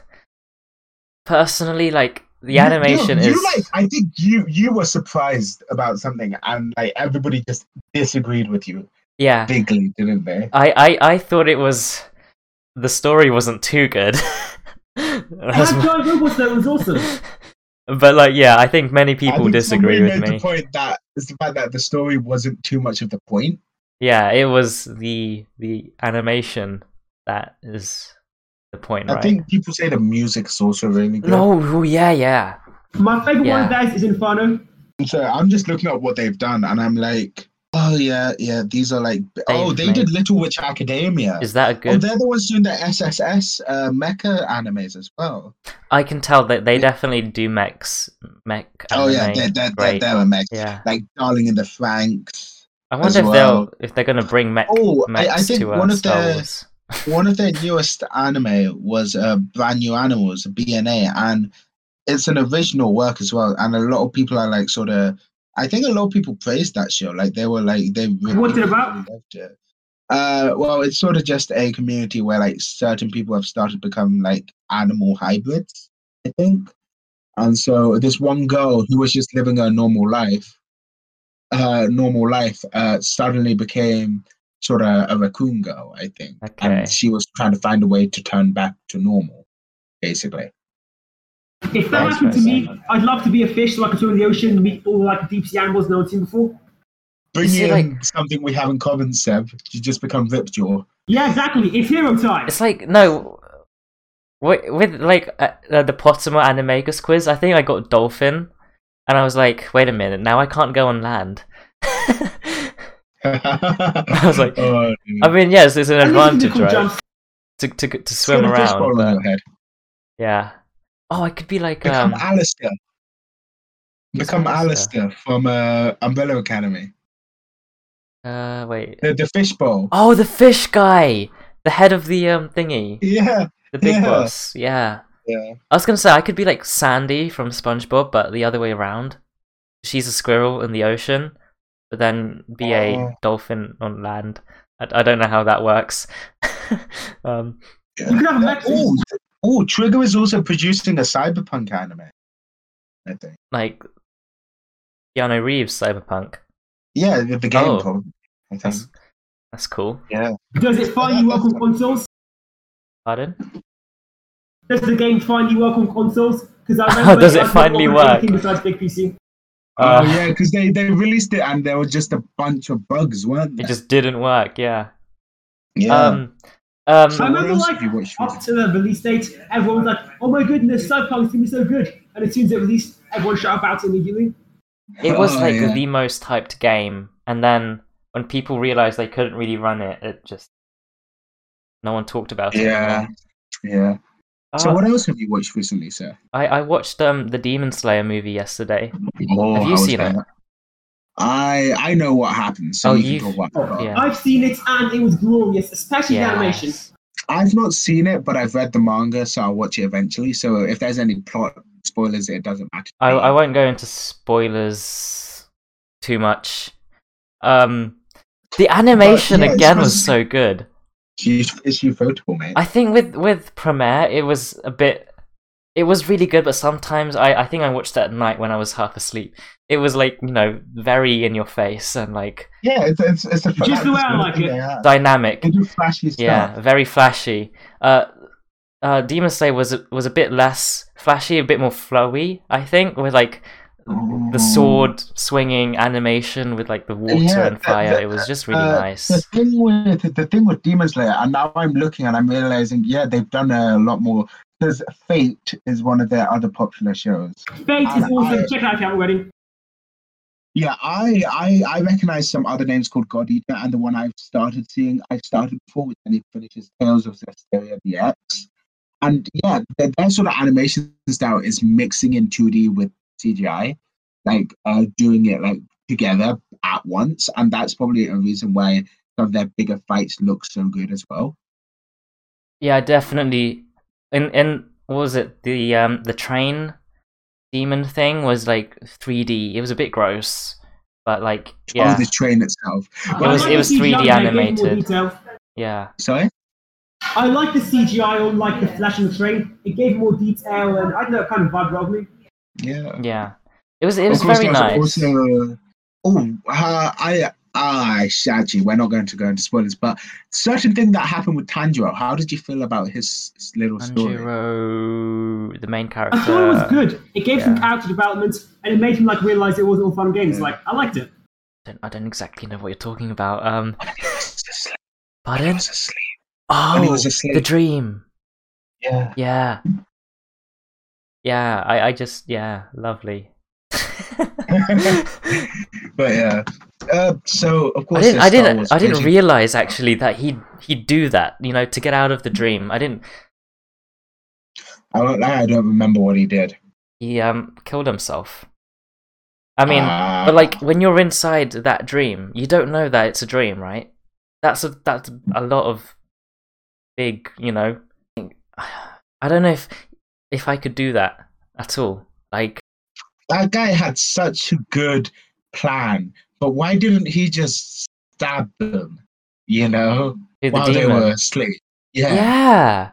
personally like the You- you- animation you, is like. I think you you were surprised about something, and like everybody just disagreed with you yeah. bigly, didn't they? I, I, I thought it was the story wasn't too good. That's That my- giant robots though was awesome. but like yeah, I think many I people think disagree somebody with me. The point that is the fact that the story wasn't too much of the point. Yeah, it was the the animation that is the point, right? I think people say the music's also really good. No, oh, yeah, yeah. My favorite one Yeah. of theirs is Inferno. So I'm just looking at what they've done, and I'm like, oh yeah, yeah, these are like, oh, They've they did Little Witch Academia. Is that a Oh, good? they're the ones doing the SSS uh, mecha animes as well. I can tell that they definitely do mechs, mech. oh yeah, they're they're, they're, they're a mech. Yeah, Like Darling in the Franxx. I wonder as if well. they'll if they're gonna bring mech Oh, I- mechs I think to uh, one of Star the- Wars. One of their newest anime was uh, Brand New Animals, BNA, and it's an original work as well. And a lot of people are like, sort of. I think a lot of people praised that show. Like they were like they really, What's it about? really loved it. Uh, well, it's sort of just a community where like certain people have started becoming like animal hybrids, I think. And so this one girl who was just living her normal life, her normal life, uh, suddenly became sort of a raccoon girl, I think. Okay. And she was trying to find a way to turn back to normal, basically. If that That's happened to me, I'd love to be a fish so I could swim in the ocean, and meet all like deep sea animals no one's seen before. Bring see, in like- something we have in common, Seb. You just become Ripjaw. Yeah, exactly. It's hero time. It's like no, with, with like uh, uh, the Pottermore Animagus quiz. I think I got dolphin, and I was like, wait a minute, now I can't go on land. I was like- oh. I mean, yes, it's an At least you advantage, can do cool right? jumps. To to to swim get around, but your head. yeah. Oh, I could be like Become um, Alistair. Become Alistair? Alistair from uh, Umbrella Academy. Uh, wait. The, the fishbowl. Oh, the fish guy, the head of the um thingy, Yeah. the big Yeah. boss. Yeah. Yeah. I was gonna say I could be like Sandy from SpongeBob, but the other way around. She's a squirrel in the ocean, but then be a Oh. dolphin on land. I, I don't know how that works. um, You could have a Mexican. Oh, oh, Trigger is also producing a cyberpunk anime. I think. like Keanu Reeves cyberpunk. Yeah, the, the game Oh. probably. I think. That's that's cool. Yeah. Does it finally work on consoles? Pardon? Does the game finally work on consoles? Because I remember Does it hasn't finally work? besides big PC. Uh, oh yeah, because they, they released it and there were just a bunch of bugs, weren't It just didn't work. Yeah. yeah. Um. Um. I remember, like, have you watched Up to the release date, everyone was like, "Oh my goodness, Cyberpunk's gonna be so good!" And as soon as it released, everyone shut about it immediately. it was Oh, like yeah. the most hyped game, and then when people realized they couldn't really run it, it just no one talked about it. Yeah. anymore. Yeah. So Uh, what else have you watched recently, sir? I I watched um the Demon Slayer movie yesterday. Oh, Have you how seen it? that? I I know what happens, so Oh, you can talk about it. Yeah. I've seen it and it was glorious, especially the animation. I've not seen it, but I've read the manga, so I'll watch it eventually. So if there's any plot spoilers, it doesn't matter. I. I won't go into spoilers too much. Um, the animation yeah, again was so good. It's, it's ufotable, mate. I think with with Promare it was a bit it was really good but sometimes I, I think I watched that at night when I was half asleep. It was like, you know, very in your face and like yeah, it's it's, it's a Just the way I that's like thing it. they dynamic. They do flashy stuff. Yeah, very flashy. Uh uh Demon Slayer was was a bit less flashy, a bit more flowy, I think, with like the sword swinging animation with like the water Yeah, and fire. the- it was just really Uh, nice. The thing with the thing with Demon Slayer, and now I'm looking and I'm realizing, yeah, they've done a lot more. Because Fate is one of their other popular shows. Fate is I- awesome. I- Check it out if you haven't already. Yeah, I I I recognize some other names called God Eater, and the one I've started seeing, I've started before, which then it finishes Tales of Zestiria the X. And yeah, their, their sort of animation style is mixing in 2D with CGI, like uh, doing it like together at once, and that's probably a reason why some of their bigger fights look so good as well. Yeah, definitely. In in what was it? The um the train demon thing was like 3D. It was a bit gross, but like yeah, Oh, the train itself. I It was- like it was 3D there, gave more animated. yeah. Sorry. I like the CGI on like the flash in the train. It gave more detail and I don't know, it kind of vibe of me. Yeah. Yeah. It was it was very nice. Also, oh, uh, I, I actually, we're not going to go into spoilers, but certain thing that happened with Tanjiro. How did you feel about his, his little story? Tanjiro, the main character. I thought it was good. It gave some yeah. character development and it made him like realize it wasn't all fun and games. Yeah. Like I liked it. I don't, I don't exactly know what you're talking about. Um, When he was asleep. When he pardon? was asleep. Oh, when he was asleep. the dream. Yeah. Yeah. Yeah, I, I just yeah, lovely. but yeah. Uh, so of course I didn't. I didn't. I didn't realize actually that he'd he'd do that. You know, to get out of the dream. I didn't. I won't I don't remember what he did. He um killed himself. I mean, Ah. but like when you're inside that dream, you don't know that it's a dream, right? That's a that's a lot of big. You know, I don't know if if I could do that at all. Like, that guy had such a good plan, but why didn't he just stab them? You know, the while they were asleep. Yeah. yeah.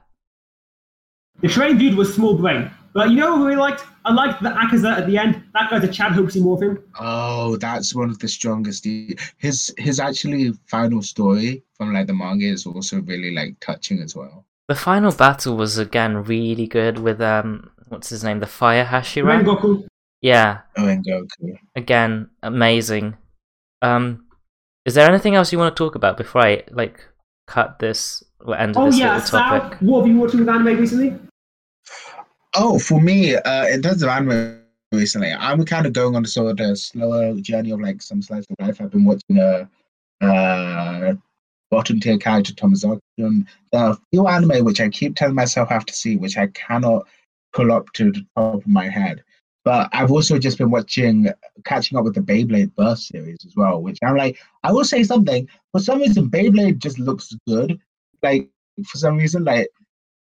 The train dude was small brain. But you know what I liked? I liked the Akaza at the end. That guy's a Chad Hopesy morphin. Oh, that's one of the strongest. He- His his actually final story from like the manga is also really like touching as well. The final battle was again really good with um what's his name the Fire Hashira. Rengoku. Yeah, Oh, and Goku. again amazing. Um, is there anything else you want to talk about before I like cut this or end Oh this yeah, little Sal, topic? what have you been watching with anime recently? Oh, for me, uh, in terms of anime recently, I'm kind of going on a sort of slower journey of like some slice of life. I've been watching a uh, bottom tier character Tomozaki. And there are a few anime which I keep telling myself I have to see, which I cannot pull up to the top of my head. But I've also just been watching, catching up with the Beyblade Burst series as well, which I'm like, I will say something. For some reason, Beyblade just looks good. Like for some reason, like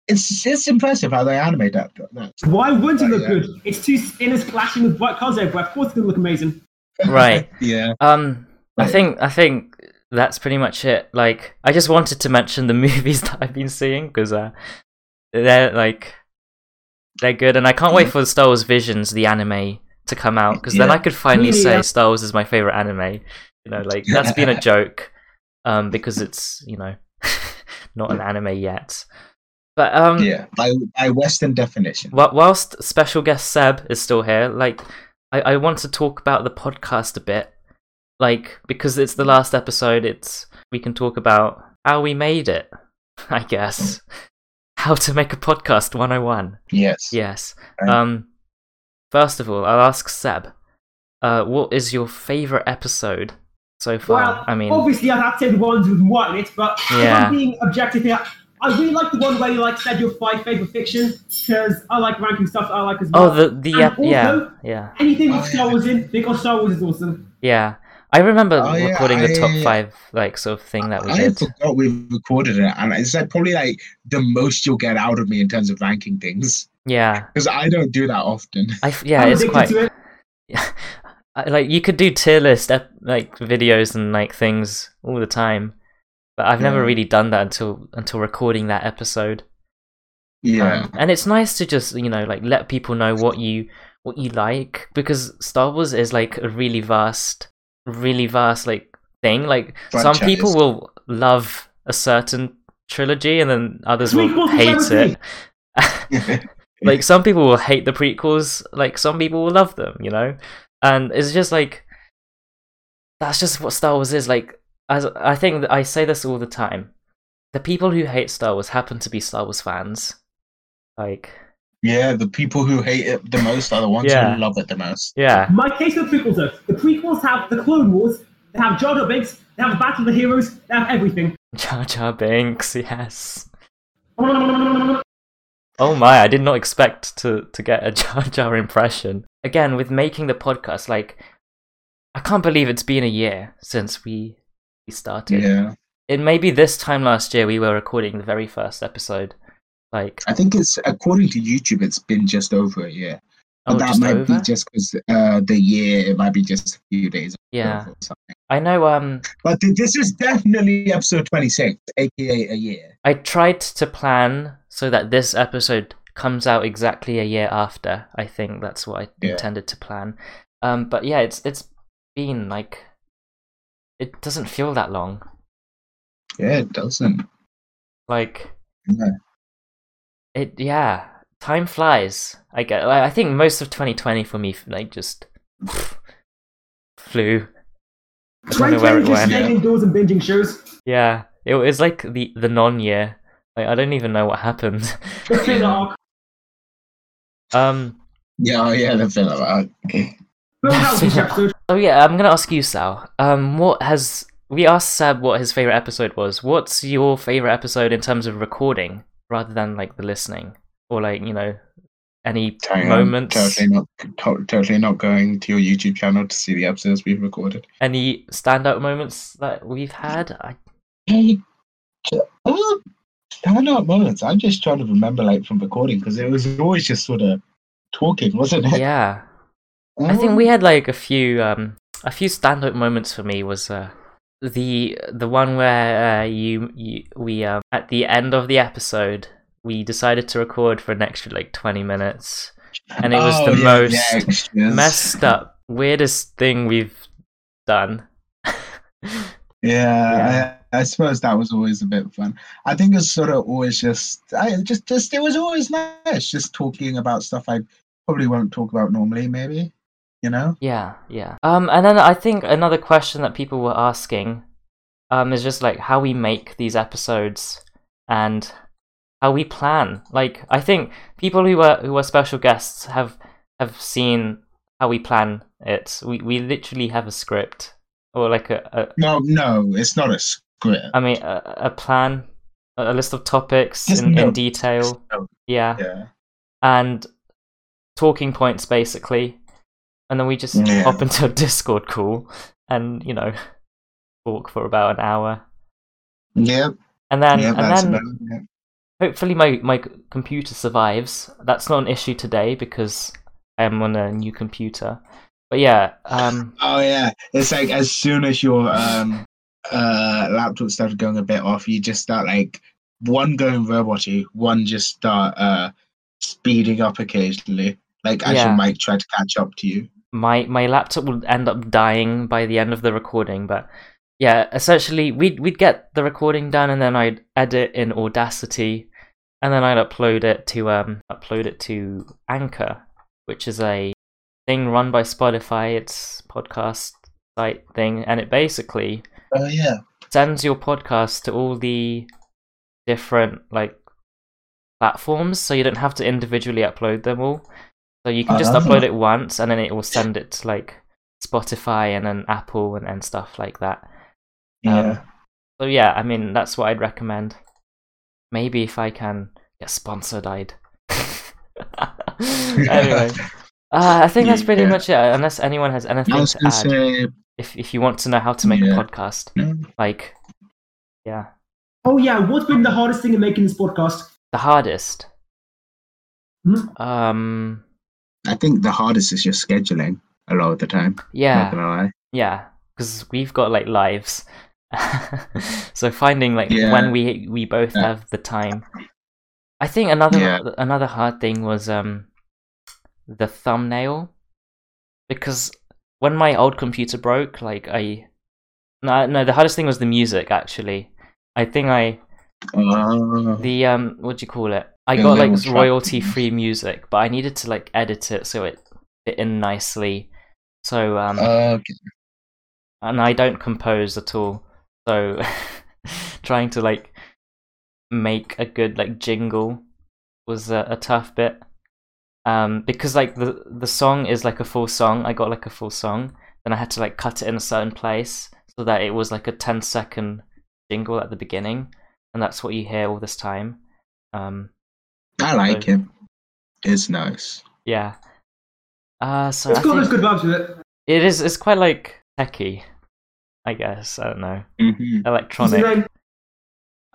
it's it's impressive how they animate that. that. Why wouldn't it look yeah. good? It's two spinners clashing with bright colours everywhere. Of course, it's gonna look amazing. Right. yeah. Um, I think I think that's pretty much it. Like, I just wanted to mention the movies that I've been seeing because uh, they're like they're good, and I can't wait for Star Wars Visions, the anime, to come out because then I could finally Me say. Star Wars is my favorite anime. You know, like that's been a joke, um, because it's you know not an anime yet. But um, Yeah. By by Western definition. Wh- whilst special guest Seb is still here, like I, I want to talk about the podcast a bit, like because it's the last episode. It's we can talk about how we made it, I guess. How to make a podcast 101. Yes. Yes. Right. Um. First of all, I'll ask Seb. Uh, what is your favorite episode so far? Well, I mean, obviously, I'd have to say the ones with white in it, but if Yeah. I'm being objective here, I really like the one where you like said your five favorite fiction because I like ranking stuff that I like as well. oh, the the and ep- yeah also- yeah Anything with Oh, Star yeah. Wars in because Star Wars is awesome. yeah. I remember Oh, yeah, recording the top five like sort of thing that we I did. forgot we recorded it, and it's like probably like the most you'll get out of me in terms of ranking things Yeah, because I don't do that often. I f- yeah, I'm it's quite it. Like you could do tier list ep- like videos and like things all the time, but I've never really done that until until recording that episode. Yeah, Um, and it's nice to just you know like let people know what you what you like because Star Wars is like a really vast, really vast like thing. Like some people will love a certain trilogy and then others will Prequels hate it. like some people will hate the prequels. Like some people will love them you know? And it's just like that's just what star wars is. Like as i think that i say this all the time. The people who hate star wars happen to be star wars fans. Like yeah. The people who hate it the most are the ones Yeah. who love it the most. yeah My case with prequels though, the prequels have the Clone Wars, they have Jar Jar Binks, they have Battle of the Heroes, they have everything. jar jar binks yes oh my i did not expect to to get a jar jar impression again with making the podcast like i can't believe it's been a year since we we started Yeah, it may be this time last year we were recording the very first episode. Like, I think it's according to YouTube, it's been just over a year. But oh, that might over. be just because uh, the year. It might be just a few days. Yeah, or something. I know. Um, But th- this is definitely episode twenty six, aka a year. I tried to plan so that this episode comes out exactly a year after. I think that's what I Yeah. intended to plan. Um, but yeah, it's it's been like, it doesn't feel that long. Yeah, it doesn't. Like, Yeah. It yeah, time flies. I get. I think most of 2020 for me, like, just flew. I don't know where it 2020 just went. staying indoors and binging shows. Yeah, it was like the the non year. Like I don't even know what happened. The um. Yeah, oh, yeah, the filler arc. Okay. Phil Howard. Oh yeah, I'm gonna ask you, Sal. Um, what has we asked Sab what his favorite episode was? What's your favorite episode in terms of recording, rather than like the listening, or like you know, any on, moments, Totally not, to- totally not going to your YouTube channel to see the episodes we've recorded. any standout moments that we've had? I, Hey, uh, standout moments. I'm just trying to remember, like from recording, because it was always just sort of talking, wasn't it? yeah, I think we had like a few um a few standout moments for me was uh the the one where uh, you you we um at the end of the episode we decided to record for an extra like 20 minutes and it was Oh, the yeah, most yeah, messed up weirdest thing we've done Yeah, I, I suppose that was always a bit fun. I think it's sort of always just, I just, just it was always nice, just talking about stuff I probably won't talk about normally. Maybe, you know. Yeah, yeah. Um, and then I think another question that people were asking, um, is just like how we make these episodes and how we plan. Like, I think people who are who are special guests have have seen how we plan it. We we literally have a script or like a, a No, no, it's not a script. I mean a, a plan, a list of topics in, in detail. notes. Yeah, Yeah, and talking points basically, and then we just Yeah. hop into a Discord call and you know talk for about an hour, Yeah, and then yeah, and then about hopefully my my computer survives. That's not an issue today because I am on a new computer. But yeah, um, Oh yeah, it's like as soon as your um uh laptop started going a bit off, you just start like one going roboty, one just start uh speeding up occasionally. Like as Yeah. your mic try to catch up to you. My my laptop would end up dying by the end of the recording but yeah essentially we'd we'd get the recording done and then i'd edit in audacity and then i'd upload it to um upload it to anchor which is a thing run by spotify it's podcast site thing and it basically Oh yeah. sends your podcast to all the different like platforms so you don't have to individually upload them all so you can just Ah. upload it once and then it will send it to like spotify and then apple and, and stuff like that Yeah. Um, so yeah i mean that's what i'd recommend maybe if i can get sponsored i'd anyway uh, i think that's pretty Yeah. much it unless anyone has anything to add say if, if you want to know how to make Yeah. a podcast no, like yeah Oh yeah, what's been the hardest thing in making this podcast? The hardest. Hmm? Um. I think the hardest is just scheduling a lot of the time. Yeah. Yeah. Because we've got like lives, so finding like Yeah. when we we both Yeah. have the time. I think another Yeah. another hard thing was um the thumbnail because when my old computer broke, like I no no the hardest thing was the music actually. I think I Oh. the um what do you call it? I got like royalty free music but i needed to like edit it so it fit in nicely. So um okay. and i don't compose at all. So trying to like make a good like jingle was a, a tough bit. Um because like the the song is like a full song. I got like a full song. Then i had to like cut it in a certain place so that it was like a 10 second jingle at the beginning and that's what you hear all this time um I like So- it. It's nice. yeah uh so It's I got think those good vibes with it. it is it's quite like techy i guess i don't know hmm electronic name?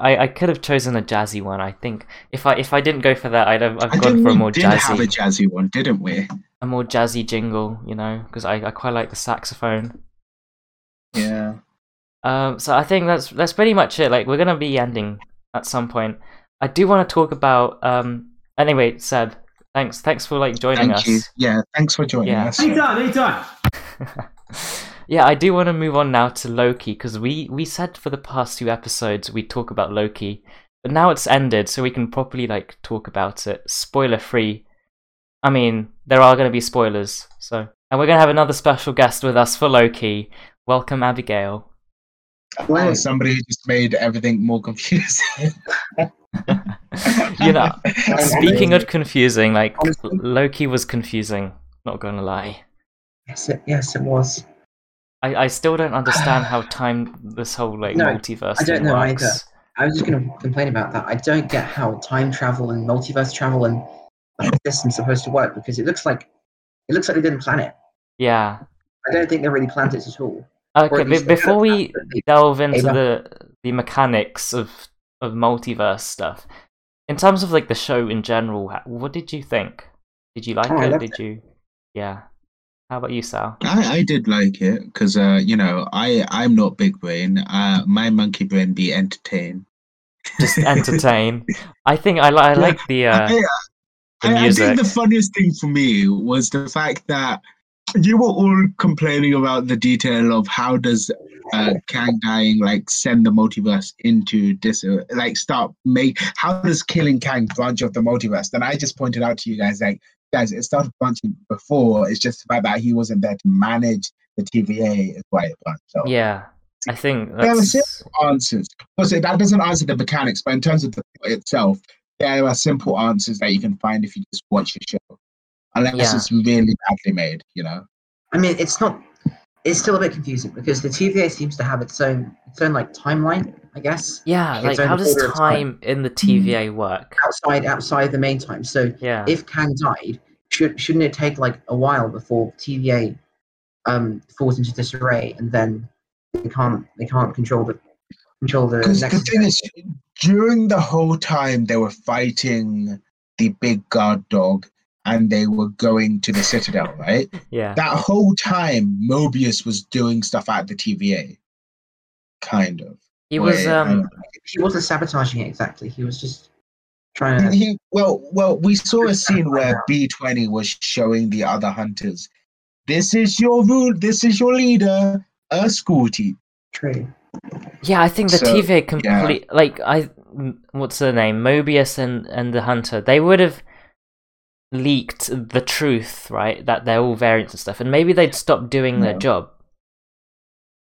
I, I could have chosen a jazzy one. I think if I if I didn't go for that, I'd have I've I gone for a we more did have a jazzy jazzy one, didn't we? a more jazzy jingle, you know, because I, I quite like the saxophone. Yeah. Um, so I think that's that's pretty much it. Like we're gonna be ending at some point. I do want to talk about um. Anyway, Seb, thanks thanks for like joining Thank us. you. Yeah, thanks for joining Yeah. us. Anytime, anytime. yeah, I do want to move on now to Loki because we we said for the past two episodes we'd talk about Loki, but now it's ended, so we can properly like talk about it, spoiler free. I mean, there are going to be spoilers, so and we're going to have another special guest with us for Loki. Welcome, Abigail. Wow, somebody who just made everything more confusing. you know, speaking of confusing, like Honestly- Loki was confusing. Not gonna lie. Yes, it, yes, it was. I, I still don't understand how time this whole like No, multiverse I don't know works. either. I was just going to complain about that. I don't get how time travel and multiverse travel and the whole system's supposed to work because it looks like it looks like they didn't plan it. Yeah. I don't think they really planned it at all. Okay, at be- least they before we that, but they- delve into Ava. the the mechanics of of multiverse stuff, in terms of like the show in general, what did you think? Did you like Oh, it? loved Did you? Yeah. How about you, Sal? I, I did like it because uh, you know I I'm not big brain. Uh, my monkey brain be entertained. Just entertain. I think I, li- I like the uh, I, the I, I think the funniest thing for me was the fact that you were all complaining about the detail of how does uh, Kang dying like send the multiverse into this like start make how does killing Kang branch off the multiverse? Then I just pointed out to you guys like guys it started branching before. It's just the fact that he wasn't there to manage the TVA is why it branched off. yeah. I think There are that's answers. Because that doesn't answer the mechanics, but in terms of the plot itself, there are simple answers that you can find if you just watch the show. Unless Yeah. it's really badly made, you know. I mean, it's not. It's still a bit confusing because the TVA seems to have its own its own like timeline. I guess yeah. Its Like, how does time. time in the TVA work? outside outside the main time. So Yeah. if Kang died, should shouldn't it take like a while before TVA um falls into disarray and then they can't they can't control the control the Because the next thing is, during the whole time they were fighting the big guard dog and they were going to the Citadel, right? Yeah. That whole time, Mobius was doing stuff at the TVA. Kind of. He was Wait, um he wasn't sabotaging it exactly. He was just trying to he, well, well, we saw a scene where B20 was showing the other hunters, this is your rule, this is your leader, a school teacher. trade. Yeah, I think the So, TVA complete like I what's the name? Mobius and and the Hunter. They would have leaked the truth, right? That they're all variants and stuff, and maybe they'd stop doing their job.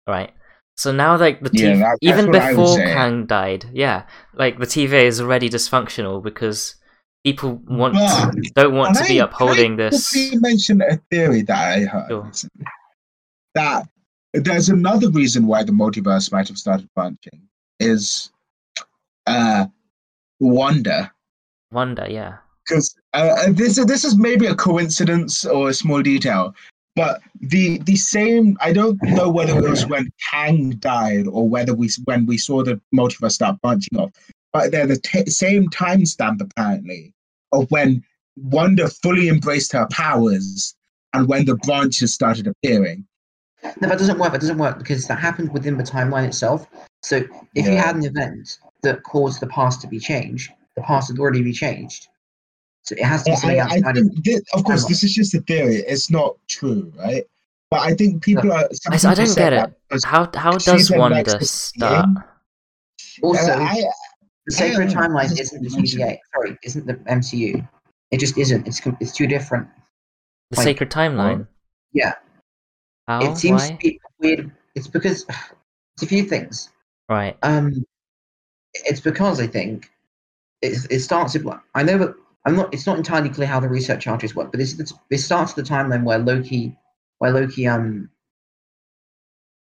Right. So now, like the Yeah, TV, that- even I before. Kang died, yeah, like the TVA is already dysfunctional because people want But- don't want to be upholding I this. quickly mentioned a theory that I heard Sure. recently. That there's another reason why the multiverse might have started branching is uh Wanda. Wanda, yeah. Because uh, this this is maybe a coincidence or a small detail, but the the same I don't know whether it was when Kang died or whether we when we saw the multiverse start branching off, but they're the t- same timestamp apparently of when Wanda fully embraced her powers and when the branches started appearing. No, that doesn't work. That doesn't work because that happened within the timeline itself. So if you had an event that caused the past to be changed, the past had already be changed. So it has to be I, something I outside of think thi- of course, this is just a theory. It's not true, right? But I think people are. I, I, s- I people don't get it. How how does a Wanda start? Also, Uh, I, the sacred I don't know. timeline is isn't the mentioned. TVA. Sorry, isn't the MCU. It just isn't. It's it's too different. The like, sacred timeline. Yeah, How? it seems Why? to be weird. It's because it's a few things. Right. Um, it's because I think it, it starts with. I know that I'm not. It's not entirely clear how the research charges work, but this is the, this starts the timeline where Loki, where Loki um.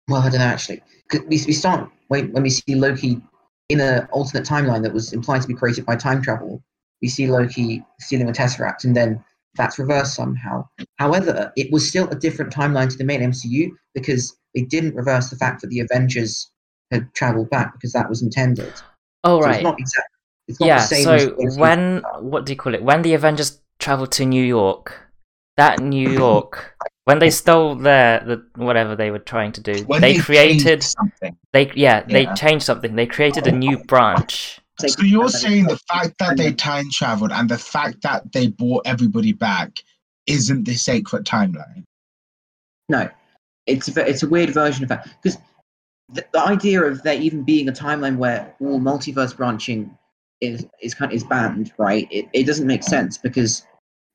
Well, I don't know actually. 'Cause We we start when when we see Loki in an alternate timeline that was implied to be created by time travel. We see Loki stealing a tesseract, and then that's reversed somehow. However, it was still a different timeline to the main MCU because they didn't reverse the fact that the Avengers had traveled back because that was intended. Oh So right. it's not exact. It's not yeah. the same So as when what do you call it? When the Avengers traveled to New York, that New York, when they stole their the whatever they were trying to do, when they changed created something. they yeah they changed something. They created a new branch. So you're saying the fact that they time traveled and the fact that they brought everybody back isn't the sacred timeline. no, it's a, it's a weird version of that because the, the idea of there even being a timeline where all multiverse branching is is kind of is banned, right? It, it doesn't make sense because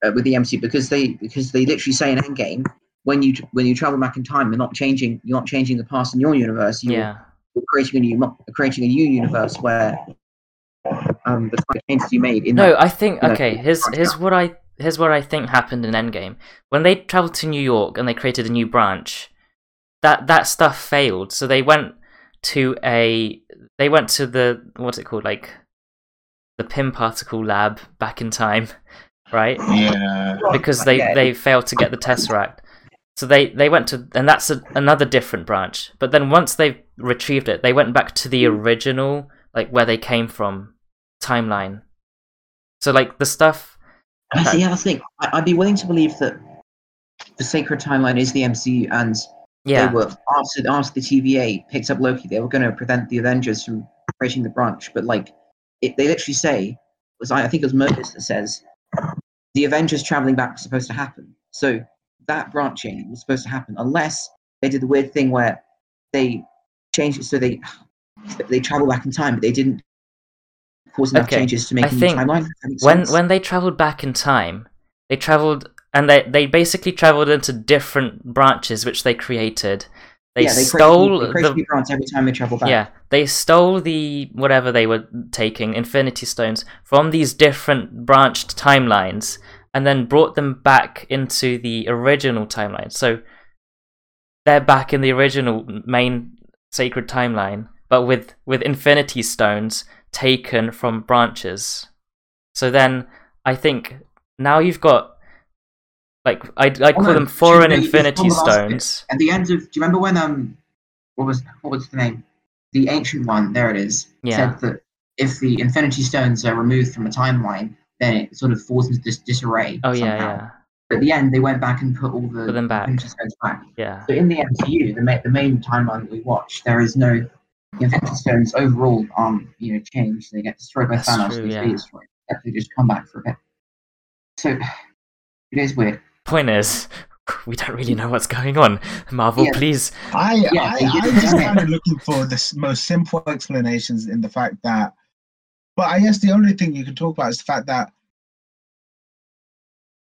uh, with the MCU because they because they literally say in Endgame when you when you travel back in time, you're not changing you're not changing the past in your universe. You're, Yeah. you're creating a new creating a new universe where um the kind of changes you made in No, that I think Yeah. okay. Here's here's what I here's what I think happened in Endgame when they traveled to New York and they created a new branch. That that stuff failed, so they went to a they went to the what's it called like the Pym particle lab back in time, right? Yeah. Because they Yeah. they failed to get the tesseract. So they they went to and that's a, another different branch. But then once they retrieved it, they went back to the original like where they came from timeline. So like the stuff That's the other thing. I, I'd be willing to believe that the sacred timeline is the MCU, and yeah. they were after after the TVA picked up Loki, they were going to prevent the Avengers from creating the branch. But like, it, they literally say, was I, I think it was Mobius that says the Avengers traveling back was supposed to happen. So that branching was supposed to happen, unless they did the weird thing where they changed it so they they travel back in time, but they didn't cause enough Okay, changes to make I a think timeline. When when they traveled back in time, they traveled and they they basically traveled into different branches which they created. They, yeah, they stole create, they create the every time they travel back. yeah they stole the whatever they were taking Infinity Stones from these different branched timelines and then brought them back into the original timeline. So they're back in the original main sacred timeline, but with with Infinity Stones taken from branches. So then I think now you've got Like I'd, I'd Oh, call no, them foreign Infinity the last bit. Stones. At the end of, do you remember when um, what was what was the name? The ancient one. There it is. Yeah. Said that if the Infinity Stones are removed from a timeline, then it sort of falls into dis- disarray. Oh yeah, somehow. yeah, But at the end, they went back and put all the Put them back. Infinity Stones back. yeah. So in the MCU, the, ma- the main timeline that we watch, there is no the Infinity Stones overall aren't you know changed. They get destroyed by That's Thanos. true, they yeah. destroyed. They just come back for a bit. So it is weird. Point is, we don't really know what's going on. Marvel, Yeah. please. I, Yeah, I, they I'm just kind of looking for the most simple explanations in the fact that, but I guess the only thing you can talk about is the fact that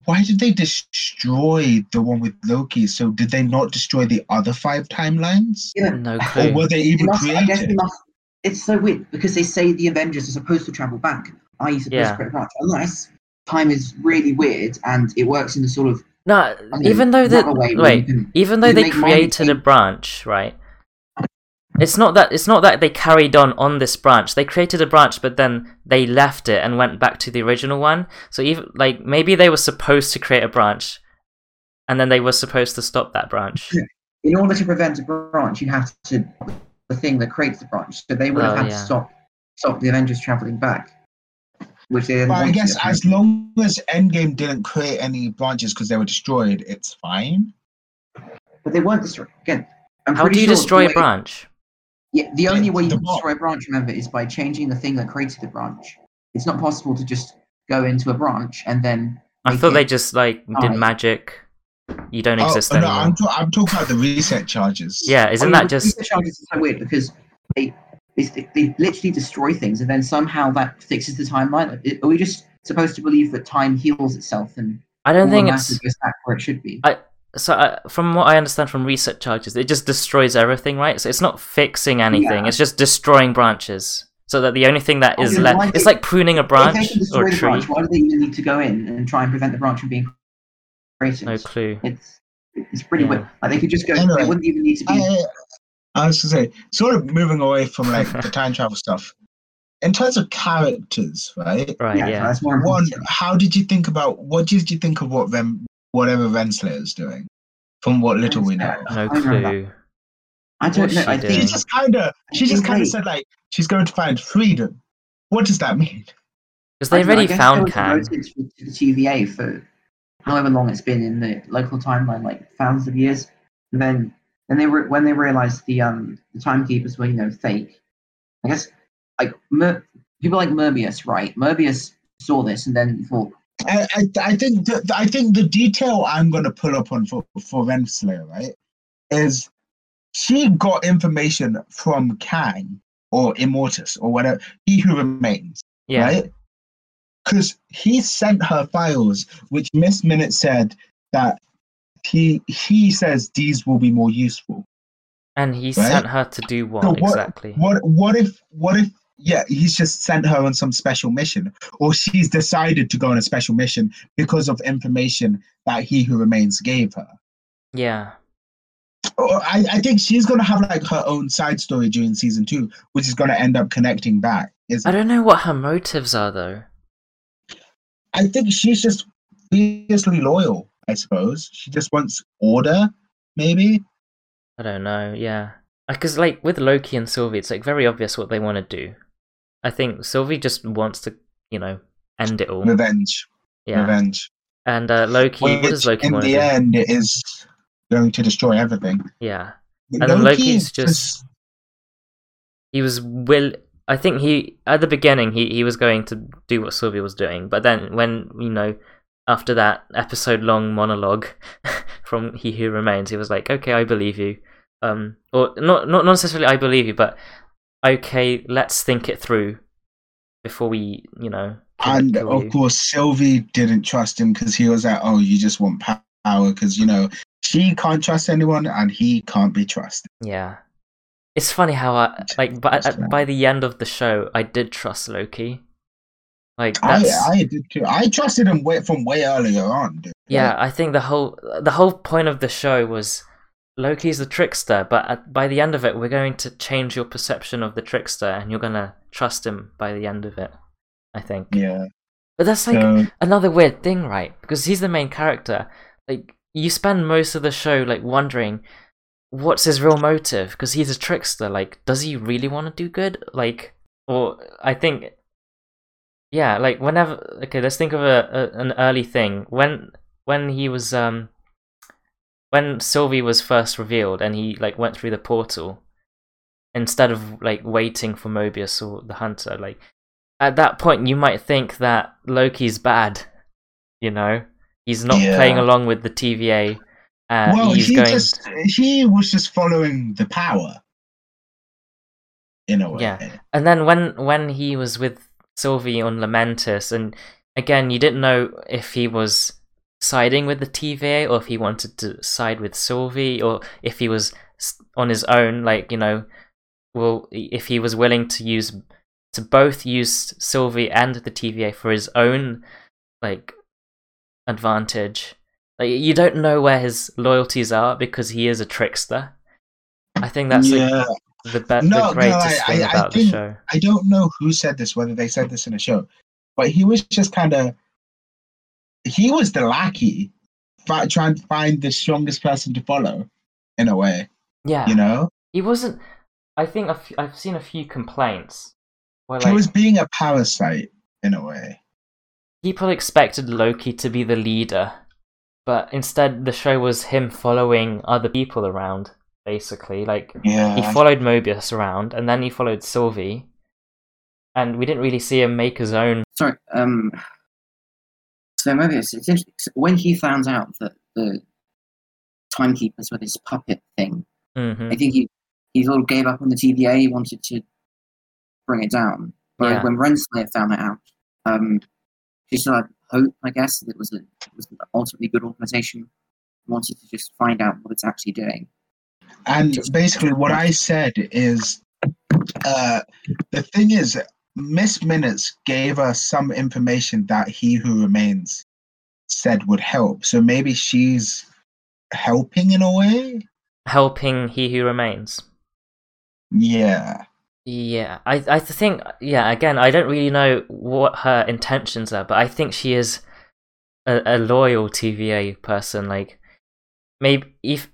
why did they destroy the one with Loki? So did they not destroy the other five timelines? Yeah. No clue. Or were they They even must- I guess created? must- it's so weird because they say the Avengers are supposed to travel back. Are you supposed Yeah. to create a? Unless time is really weird and it works in the sort of No, I mean, even though the wait, can- even though they money created a branch, right? It's not that it's not that they carried on on this branch. They created a branch, but then they left it and went back to the original one. So even like maybe they were supposed to create a branch, and then they were supposed to stop that branch. in order to prevent a branch, you have to the thing that creates the branch. So they would have Oh, had yeah. to stop stop the Avengers traveling back, which But I want to, guess as long as Endgame didn't create any branches because they were destroyed, it's fine. but they weren't destroyed. Again, I'm How do you sure destroy a way- branch? Yeah, the only way you can destroy a branch, remember, is by changing the thing that created the branch. It's not possible to just go into a branch and then. I thought they just like did die. magic. You don't Oh, exist oh, no, anymore. I'm, ta- I'm talking about the reset charges. Yeah, isn't oh, I mean, that just reset charges are so weird because they, they they literally destroy things and then somehow that fixes the timeline. Like, Are we just supposed to believe that time heals itself and I don't think matter it's goes back where it should be? I- so. Uh, from what I understand from reset charges, it just destroys everything, right? So it's not fixing anything; Yeah. it's just destroying branches. So that the only thing that is is left, why it's they- like pruning a branch or a tree. branch, why do they even need to go in and try and prevent the branch from being created? No clue. It's it's pretty Yeah. weird. Like they could just go. Anyway, they wouldn't even need to be. I, I was gonna say, sort of moving away from like the time travel stuff. In terms of characters, right? Right? yeah, Yeah. that's more One, how did you think about what did you think of what Ren, whatever Renslayer is doing? From what little we know, No I clue. I don't what's know. she I she think just kind of, she just kind of said like she's going to find freedom. What does that mean? Because they I don't know, I already found they Kang. devoted to to the TVA for however long it's been in the local timeline, like thousands of years. And then, then they re- when they realized the um the timekeepers were you know fake. I guess like Mer- people like Mobius, right? Mobius saw this and then thought, I, I, I think the, I think the detail I'm going to pull up on for for Renslayer, right, is she got information from Kang or Immortus or whatever, he who remains, Yeah. right? Because he sent her files, which Miss Minute said that he he says these will be more useful. And he Right? sent her to do what So what- exactly? What what if what if yeah he's just sent her on some special mission, or she's decided to go on a special mission because of information that he who remains gave her. Yeah. Or I, I think she's gonna have like her own side story during season two, which is gonna end up connecting back. I don't know what her motives are though. I think she's just fiercely loyal. I suppose she just wants order, maybe. I don't know. Yeah. Because like with Loki and Sylvie, it's like very obvious what they want to do. I think Sylvie just wants to, you know, end it all. Revenge, Yeah. revenge. And uh, Loki, what does Loki in want the to do? end it is going to destroy everything. Yeah. And then Loki Loki's is just- He was will. I think he at the beginning he he was going to do what Sylvie was doing, but then when you know after that episode long monologue from He Who Remains, he was like, okay, I believe you. Um, or not not necessarily I believe you, but okay, let's think it through before we, you know. and of you." course Sylvie didn't trust him because he was like, "Oh, you just want power," because you know she can't trust anyone and he can't be trusted. Yeah. It's funny how I like by Trust at, him. by the end of the show I did trust Loki. Like oh, I, that's I did too. I trusted him way, from way earlier on. Dude. yeah, I think the whole the whole point of the show was Loki's the trickster, but at, by the end of it we're going to change your perception of the trickster and you're going to trust him by the end of it. I think. yeah. But that's like So, another weird thing, right? Because he's the main character, like you spend most of the show like wondering what's his real motive because he's a trickster. Like, does he really want to do good? Like, or I think, yeah, like whenever. Okay, let's think of a, a an early thing when when he was um when Sylvie was first revealed and he like went through the portal instead of like waiting for Mobius or the Hunter, like at that point you might think that Loki's bad, you know, he's not Yeah. playing along with the TVA. Uh, well, he's he going. just he was just following the power. In a way. Yeah. And then when when he was with Sylvie on Lamentis, and again you didn't know if he was siding with the TVA or if he wanted to side with Sylvie or if he was on his own, like you know, well, if he was willing to use to both use Sylvie and the TVA for his own like advantage. Like you don't know where his loyalties are because he is a trickster. I think that's yeah. The, be- No, no, the greatest I- thing I- I about the show. I don't know who said this, whether they said this in a show, but he was just kind of he was the lackey, fi- trying to find the strongest person to follow, in a way. Yeah, You know, he wasn't. I think I've, I've seen a few complaints where he was being a parasite in a way. people expected Loki to be the leader, but instead the show was him following other people around. Basically, like Yeah, he followed Mobius around, and then he followed Sylvie, and we didn't really see him make his own. Sorry. Um. So Mobius, it's interesting. so When he found out that the timekeepers were this puppet thing, hmm I think he he sort of gave up on the TVA. He wanted to bring it down. Whereas Yeah. when Renslayer found that out, um, she still had hope. I guess that it was a it was an ultimately good organization. Wanted to just find out what it's actually doing. And basically what I said is, uh, the thing is, Miss Minutes gave us some information that He Who Remains said would help. So maybe she's helping in a way. Helping He Who Remains. Yeah. Yeah, I I think yeah. Again, I don't really know what her intentions are, but I think she is a, a loyal TVA person. Like maybe if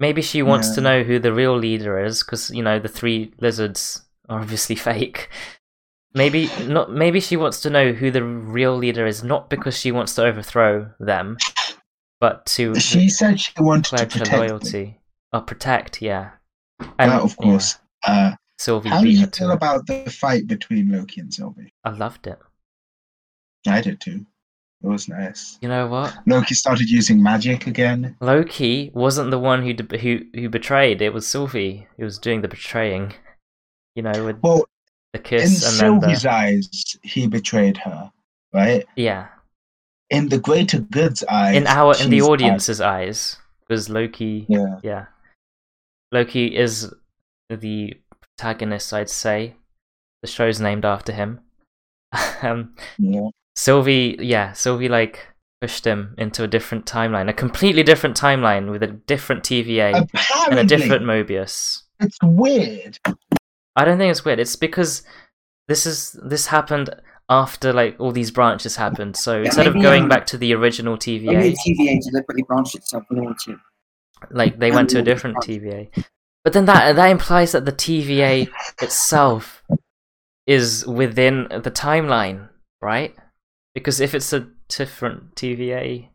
maybe she wants to know who the real leader is, because you know the three lizards are obviously fake. Maybe not. Maybe she wants to know who the real leader is, not because she wants to overthrow them, but to She said she wanted to pledge her protect them. loyalty or protect. Yeah, That, of yeah, course. Uh, Sylvie how do you her feel about the fight between Loki and Sylvie? I loved it. I did too. It was nice. You know what? Loki started using magic again. Loki wasn't the one who de- who who betrayed. It was Sylvie who was doing the betraying. You know, with Well, the in kiss and then Sylvie's the eyes, he betrayed her, right? yeah. In the greater good's eyes, In our in the bad. audience's eyes, because Loki, Yeah. yeah, Loki is the protagonist. I'd say the show's named after him. um, Yeah. Sylvie, yeah, Sylvie like pushed him into a different timeline, a completely different timeline with a different TVA and a different Mobius. it's weird. I don't think it's weird. It's because this is this happened after like all these branches happened. So instead of going um, back to the original Maybe TVA, the TVA deliberately branched itself in order like they went to a maybe- different TVA. But then that that implies that the TVA itself is within the timeline, right? Because if it's a different TVA,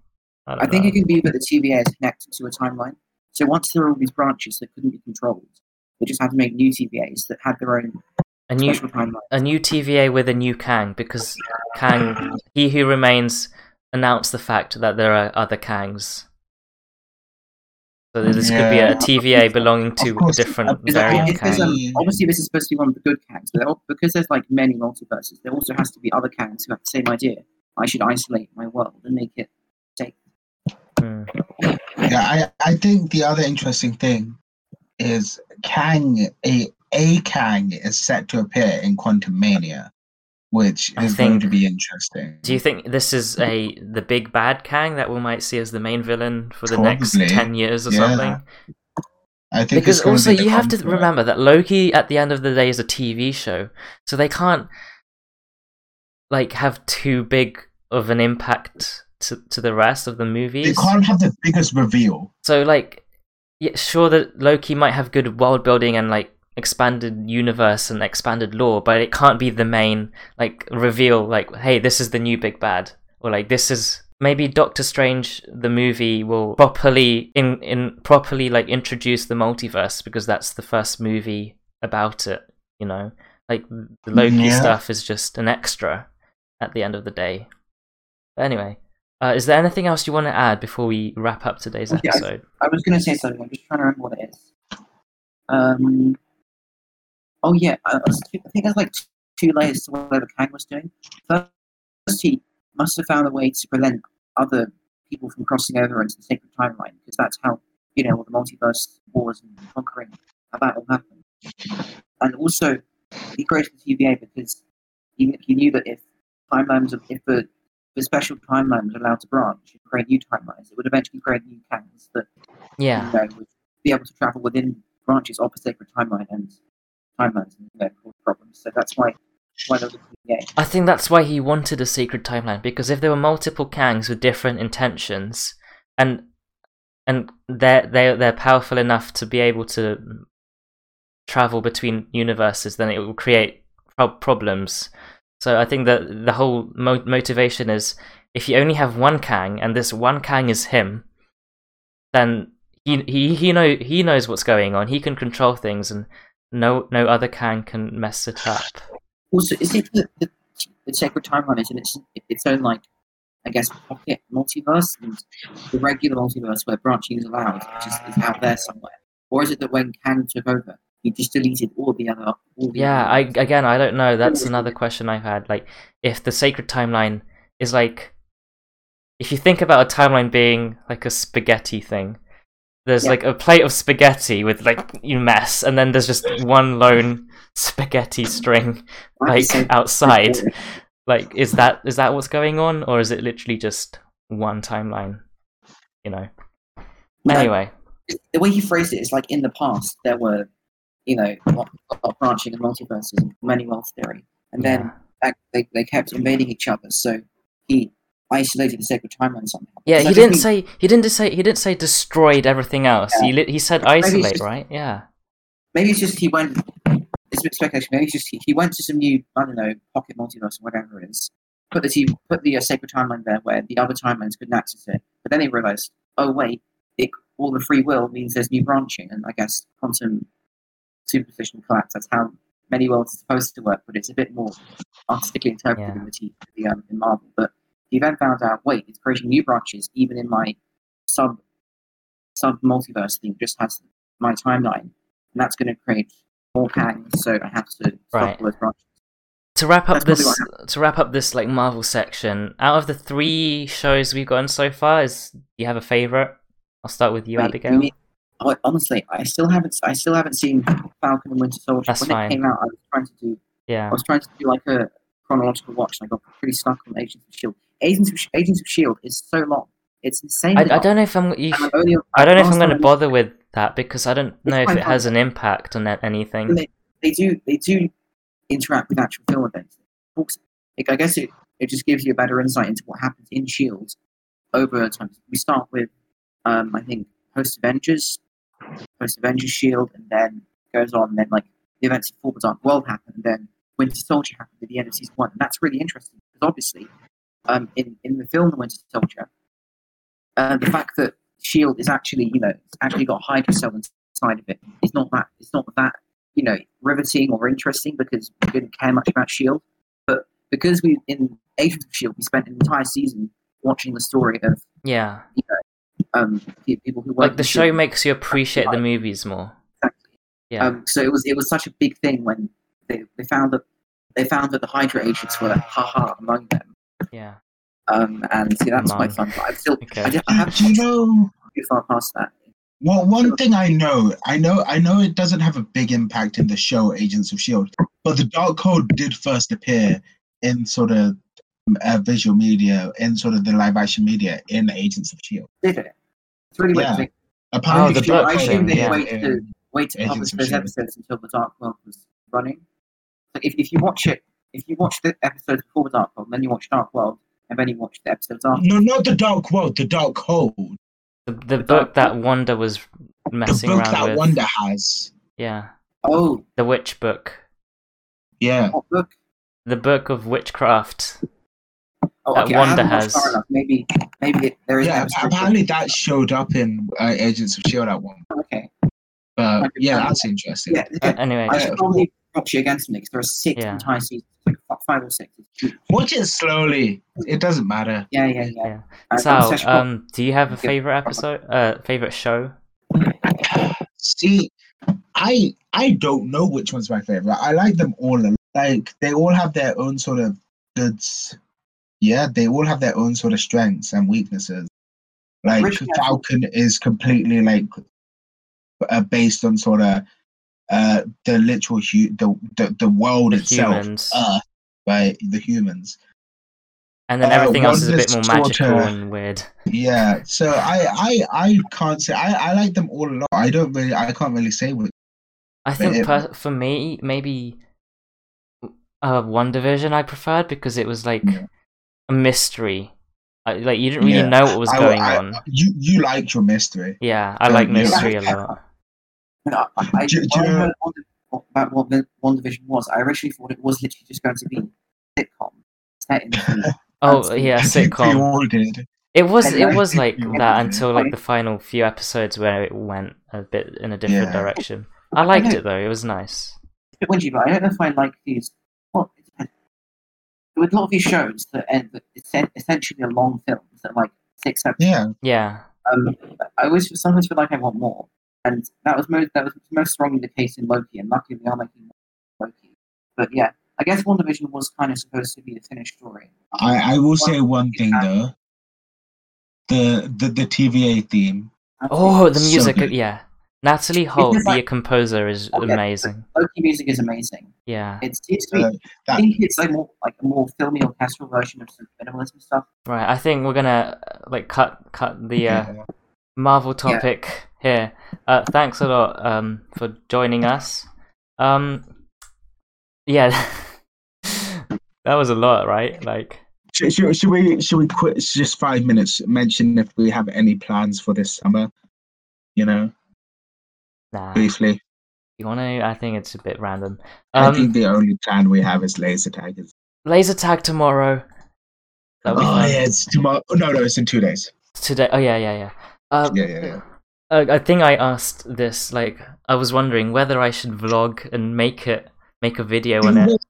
I, don't I think it can be that the TVA is connected to a timeline. So once there were all these branches that couldn't be controlled, they just had to make new TVAs that had their own a new special timeline. a new TVA with a new Kang because Kang, he who remains, announced the fact that there are other Kangs. So this could be a TVA belonging to course, a different uh, variant if there's, Kang. um, obviously, this is supposed to be one of the good Kangs, but there because there's like many multiverses, there also has to be other Kangs who have the same idea. I should isolate my world and make it safe. Hmm. Yeah, I, I think the other interesting thing is Kang, a, a Kang is set to appear in Quantumania, which I is going to think- be interesting. Do you think this is a the big bad Kang that we might see as the main villain for the next ten years or Yeah. something? I think Because also be you have to remember that Loki at the end of the day is a TV show, so they can't like have too big of an impact to, to the rest of the movies. They can't have the biggest reveal. So like, yeah, sure that Loki might have good world building and like expanded universe and expanded lore, but it can't be the main like reveal. Like, hey, this is the new big bad, or like this is maybe Doctor Strange the movie will properly in in properly like introduce the multiverse because that's the first movie about it. You know, like the Loki Yeah. stuff is just an extra at the end of the day. But anyway. Uh, is there anything else you want to add before we wrap up today's Okay, I- episode? I was going to say something. I'm just trying to remember what it is. Um. Oh yeah, uh, I, I I think there's like two layers to whatever Kang was doing. First, he must have found a way to prevent other people from crossing over into the sacred timeline because that's how you know all the multiverse wars and conquering how that all happened. And also, he created the TVA because he, he knew that if timelines, if the the special timeline was allowed to branch and create new timelines, it would eventually create new Kangs that Yeah. you know, would be able to travel within branches of a sacred timeline and timelines and problems. So that's why why there was a TVA. I think that's why he wanted a secret timeline because if there were multiple Kangs with different intentions, and and they're they they're powerful enough to be able to travel between universes, then it will create problems. So I think that the whole mo- motivation is if you only have one Kang and this one Kang is him, then he he he know he knows what's going on. He can control things, and no no other can can mess it up. Also, is it that the, the sacred timeline is in its its own like I guess pocket multiverse and the regular multiverse where branching is allowed just is out there somewhere, or is it that when Kang took over, he just deleted all the other all the Yeah, I again I don't know. That's another question I've had. Like if the sacred timeline is like if you think about a timeline being like a spaghetti thing, there's Yeah. like a plate of spaghetti with like you mess and then there's just one lone spaghetti string like outside. Like is that is that what's going on or is it literally just one timeline? You know. No, Anyway, the way he phrased it is like in the past there were, you know, a lot, a lot of branching and multiverses and many world theory, and then yeah. they they kept invading each other. So he isolated the sacred timeline somehow. Yeah, he didn't think- say he didn't say he didn't say destroyed everything else. Yeah. He li- he said isolate, just- right? Yeah. Maybe it's just he went. It's a bit speculation. Maybe it's just he, he went to some new, I don't know, pocket multiverse or whatever it is. Put the team, put the uh, sacred timeline there where the other timelines couldn't access it. But then he realized, oh wait, it, all the free will means there's new branching, and I guess quantum superposition collapse. That's how many worlds are supposed to work, but it's a bit more artistically interpreted Yeah. in the um, in Marvel. But he then found out, wait, it's creating new branches even in my sub sub multiverse thing. Just has my timeline, and that's going to create more Kangs. So I have to stop Right. those branches. to wrap up That's this to wrap up this like Marvel section, out of the three shows we've gotten so far, is do you have a favorite? I'll start with you, Wait, Abigail. mean- oh, honestly, I still haven't. I still haven't seen Falcon and Winter Soldier. That's when fine. it came out, I was trying to do. yeah, I was trying to do like a chronological watch, and I got pretty stuck on Agents of Shield. Agents of Agents of Shield is so long. It's insane. I, I don't know if I'm you, I'm only, I don't know if I'm going to bother with that because I don't know if it has an impact on anything. They, they do. They do interact with actual film events. Like, I guess it, it just gives you a better insight into what happens in Shield over time. We start with, um, I think, post Avengers, post Avengers Shield, and then goes on. And then like the events of the Dark World happen, and then Winter Soldier happened at the end of season one. And that's really interesting because obviously, um, in in the film The Winter Soldier, uh, the fact that Shield is actually you know it's actually got Hydra cell inside of it is not that it's not that you know riveting or interesting because we didn't care much about Shield, but because we in Agents of Shield we spent an entire season watching the story of Yeah, um pe- people who like the show S.H.I.E.L.D. makes you appreciate the movies more. Exactly. Yeah, Um, so it was it was such a big thing when they, they found that they found that the Hydra agents were haha among them. Yeah. Um, and see that's quite Among. fun. But I'm still Okay. I, did, I Do, haven't do you know? too far past that. Well, one thing I know, I know, I know it doesn't have a big impact in the show Agents of Shield, but the Darkhold did first appear in sort of uh, visual media, in sort of the live action media in Agents of Shield. Did it? It's really weird. Yeah. to think. Apparently, the I assume- I assume they yeah. wait to wait to Agents publish of those episodes until the Dark World was running. Like if, if you watch it, if you watch the episodes before Dark World, then you watch Dark World, and then you watched the episodes after. No, not the Dark World, the Dark Hold. The, the book that Wanda was messing around with. The messing book that with. Wanda has. Yeah, Oh, the witch book. Yeah. what book? The book of witchcraft. Oh, That okay, I Wanda haven't has. far enough. Maybe, maybe it, there is. Yeah, apparently that showed up in uh, Agents of S.H.I.E.L.D. at one. Okay. But yeah, that's interesting. Yeah, Uh, anyway, I should probably watch it again someday because there are six Yeah. entire seasons, like five or six. Watch it slowly. It doesn't matter. Yeah, yeah, yeah. Yeah. Uh, Sal, um, do you have a favorite episode? Uh, favorite show? See, I I don't know which one's my favorite. I like them all. Like they all have their own sort of goods. Yeah, they all have their own sort of strengths and weaknesses. Like Originally, Falcon is completely like uh, based on sort of uh the literal hu- the, the the world The itself, humans. Earth, right? The humans. And then uh, everything else is a bit more magical and weird. Yeah. So I I I can't say I I like them all a lot. I don't really I can't really say what. I think it- per- for me, maybe uh, WandaVision I preferred because it was like Yeah. a mystery. I, like you didn't really Yeah. know what was I- going I- on. You you liked your mystery. Yeah, I Yeah, like mystery a lot. No, I, I, Do- do I heard One, about what the WandaVision was, I originally thought it was literally just going to be a sitcom set in the Oh Fancy. yeah, I think sitcom. It was it was like that until like Like- the final few episodes where it went a bit in a different Yeah. direction. I liked know. it though; it was nice. It's a bit whingy, but I don't know if I like these. Well. With a lot of these shows that end that essen- essentially are long films that like six episodes. Yeah. Yeah, Um, I always sometimes feel like I want more, and that was most that was most strongly the case in Loki, and luckily they are making Loki. But yeah, I guess WandaVision was kind of supposed to be the finished story. I I will say one thing though. The the the TVA theme. Oh, the music! good. yeah, Natalie Holt, It's the like- composer, is Oh, yeah. amazing. Loki music is amazing. Yeah, It seems to be. Uh, I think it's like more like a more filmy orchestral version of some minimalism stuff. right. I think we're gonna uh, like cut cut the uh, yeah. Marvel topic here. Uh, thanks a lot um, for joining us. Um, yeah, that was a lot, right? Like, Should, should, should we should we quit just five minutes? Mention if we have any plans for this summer. You know, nah. briefly. You want to? I think it's a bit random. I Um, think the only plan we have is laser tag. Laser tag tomorrow. Oh fun. yeah, it's tomorrow. Oh, no, no, it's in two days. Today. Oh yeah, yeah, yeah. Um, Yeah, yeah, yeah. Uh, I think I asked this. Like, I was wondering whether I should vlog and make it, make a video on it.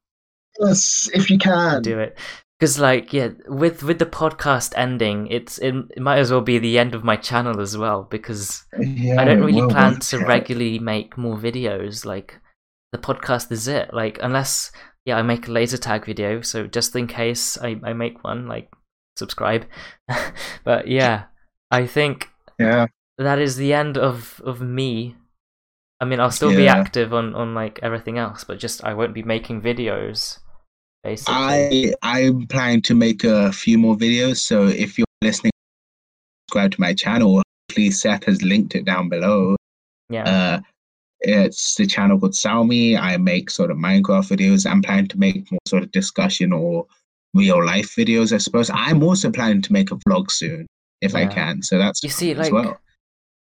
Yes, if you can. do it because like yeah with with the podcast ending it's it, it might as well be the end of my channel as well because Yeah, i don't really will, plan to regularly make more videos like the podcast is it like unless yeah i make a laser tag video so just in case i, I make one like subscribe but yeah i think Yeah, that is the end of of me i mean i'll still be active on on like everything else but just i won't be making videos basically I I'm planning to make a few more videos. So if you're listening, subscribe to my channel. Please, Seth has linked it down below. yeah Uh, it's the channel called Salmi. I make sort of Minecraft videos. I'm planning to make more sort of discussion or real life videos. I suppose I'm also planning to make a vlog soon if I can. So that's You see, like, well.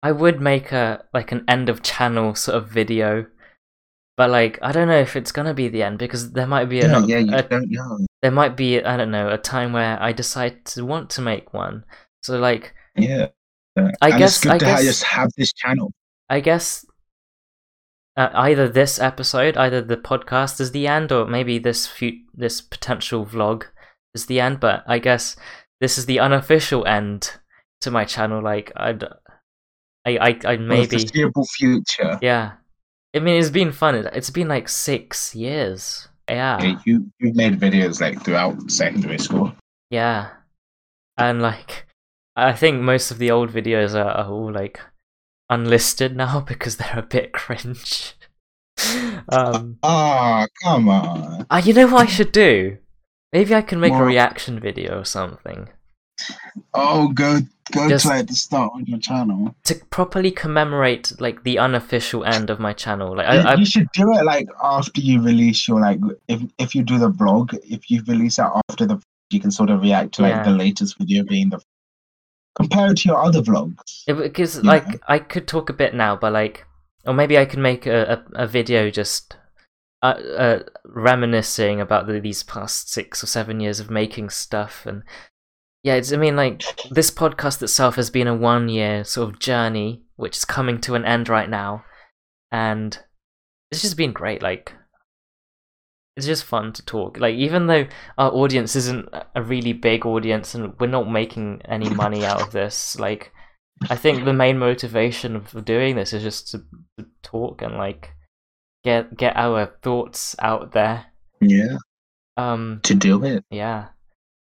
I would make a like an end of channel sort of video, but like I don't know if it's gonna be the end because there might be Yeah, a, yeah, you a don't know. there might be I don't know a time where I decide to want to make one. So like Yeah. I and guess- it's good I guess- just have this channel. I guess uh, either this episode, either the podcast is the end, or maybe this fu- this potential vlog is the end. But I guess this is the unofficial end to my channel. Like I'd, I I I maybe foreseeable future. Yeah. I mean, it's been fun. It- It's been like six years. Yeah. Yeah, you you've made videos like throughout secondary school. Yeah. And like, I think most of the old videos are, are all like unlisted now because they're a bit cringe. um, Ah, come on. ah, you know what I should do? Maybe I can make a reaction video or something Oh, go go Just- to like the start on your channel. to properly commemorate like the unofficial end of my channel. Like, you, I, I you should do it like after you release your like if if you do the vlog, if you release it after the you can sort of react to like Yeah. the latest video being the compare it to your other vlogs. It, because like I could talk a bit now, but like, or maybe I can make a a, a video just uh, uh, reminiscing about the, these past six or seven years of making stuff, and yeah, it's I mean like this podcast itself has been a one year sort of journey, which is coming to an end right now, and it's just been great. Like. It's just fun to talk. Like, even though our audience isn't a really big audience and we're not making any money out of this, like, I think the main motivation of doing this is just to, to talk and like get get our thoughts out there. Yeah, Um, to do it. yeah.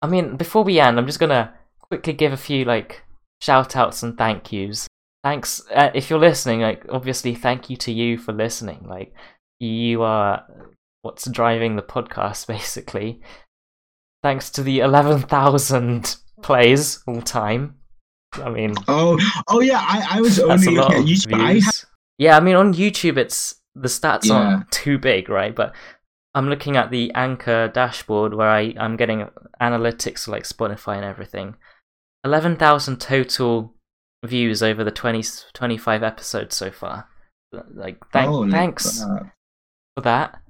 I mean, before we end, I'm just gonna quickly give a few like shout outs and thank yous. Thanks uh, if you're listening. Like, obviously, thank you to you for listening. Like, you are what's driving the podcast, basically. Thanks to the eleven thousand plays all time. I mean, Oh, oh yeah. I, I was only looking at YouTube. I Yeah, I mean on YouTube it's the stats Yeah. aren't too big, right? But I'm looking at the Anchor dashboard where I I'm getting analytics like Spotify and everything. Eleven thousand total views over the 20, 25 episodes so far. Like, thank, Holy thanks for that.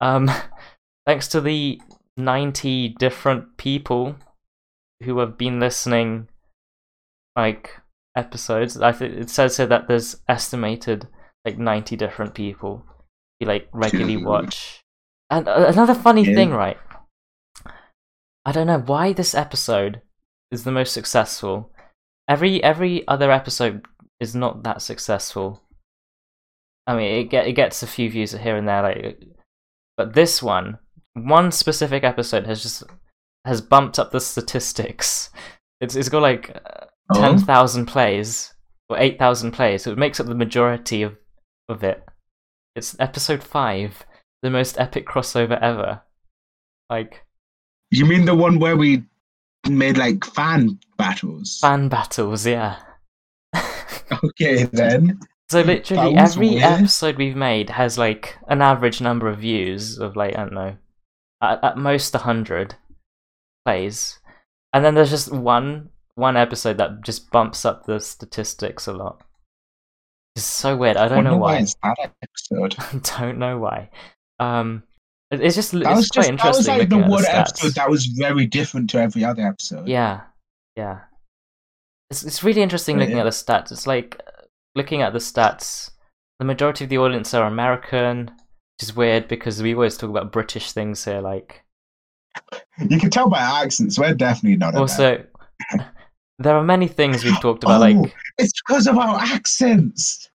Um, thanks to the ninety different people who have been listening, like episodes. I think it says here that there's estimated like ninety different people who like regularly watch. And uh, another funny Yeah. thing, right? I don't know why this episode is the most successful. Every every other episode is not that successful. I mean, it get it gets a few views here and there, like, but this one, one specific episode has just has bumped up the statistics. It's it's got like Oh? ten thousand plays or eight thousand plays, so it makes up the majority of of it. It's episode five, the most epic crossover ever. Like You mean the one where we made like fan battles? fan battles, yeah. Okay, then. So literally every weird. episode we've made has like an average number of views of like I don't know, at, at most a hundred plays, and then there's just one one episode that just bumps up the statistics a lot. It's so weird. I don't Wonder know why. it's that episode. I don't know why. Um, it's just That it's was quite just that was interesting like the one the episode that was very different to every other episode. Yeah, yeah. It's it's really interesting Oh, looking yeah. at the stats. It's like uh, looking at the stats. The majority of the audience are American, which is weird because we always talk about British things here. Like You can tell by our accents, we're definitely not. Also, there are many things we've talked about. Oh. Like, it's because of our accents.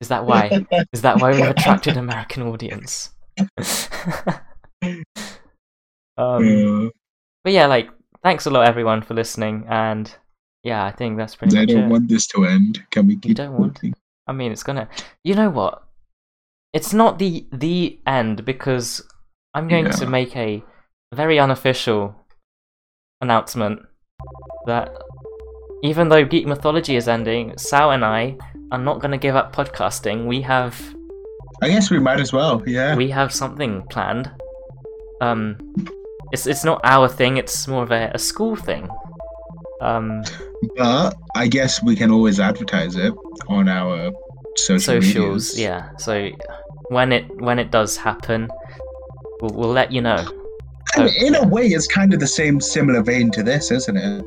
is that why? Is that why we've attracted an American audience? um, but yeah, like thanks a lot everyone for listening, and yeah, I think that's pretty I don't it. want this to end. Can we keep don't want? I mean, it's gonna. You know what? It's not the the end because I'm going to make a very unofficial announcement that even though Geek Mythology is ending, Sal and I are not going to give up podcasting. We have I guess we might as well. Yeah. we have something planned. Um, it's it's not our thing. It's more of a, a school thing. Um, But I guess we can always advertise it on our social socials, medias. yeah. So when it when it does happen, we'll, we'll let you know. So, in yeah. a way, it's kind of the same similar vein to this, isn't it?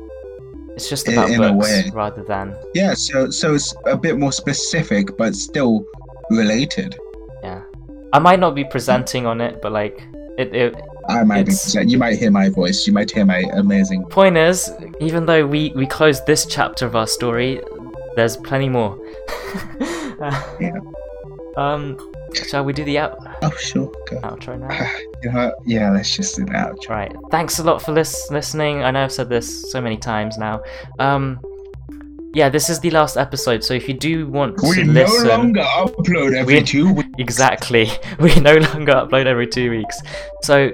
It's just in- about in a books way. rather than Yeah. So so it's a bit more specific, but still related. yeah. I might not be presenting on it, but like it. it I might be. You might hear my voice. You might hear my amazing. point is, even though we we closed this chapter of our story, there's plenty more. Yeah. Um, shall we do the out Oh sure. Go. outro now? You know, yeah. Let's just do that. Right. Thanks a lot for lis- listening. I know I've said this so many times now. Um, yeah, this is the last episode, so if you do want to listen, We no longer upload every We- two weeks. exactly, we no longer upload every two weeks. So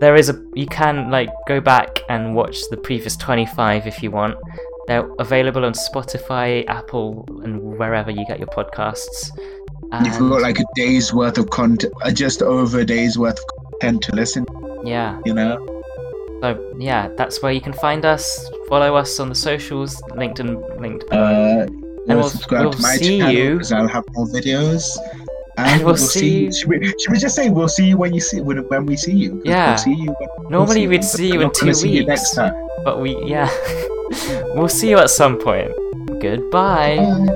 there is a you can like go back and watch the previous 25 if you want. They're available on Spotify, Apple, and wherever you get your podcasts. You've got like a day's worth of content, uh, just over a day's worth of content to listen. yeah, You know. So yeah, that's where you can find us. Follow us on the socials, LinkedIn, and linked below. Uh, And we'll we'll- subscribe we'll to my see channel you- because I'll have more videos. And we'll see you- Should we, should we just say we'll see you when you see when, when we see you? Yeah. We'll see you. When, we'll Normally see we'd you, see you in two see you weeks. next time. But we yeah, we'll see you at some point. Goodbye. Bye.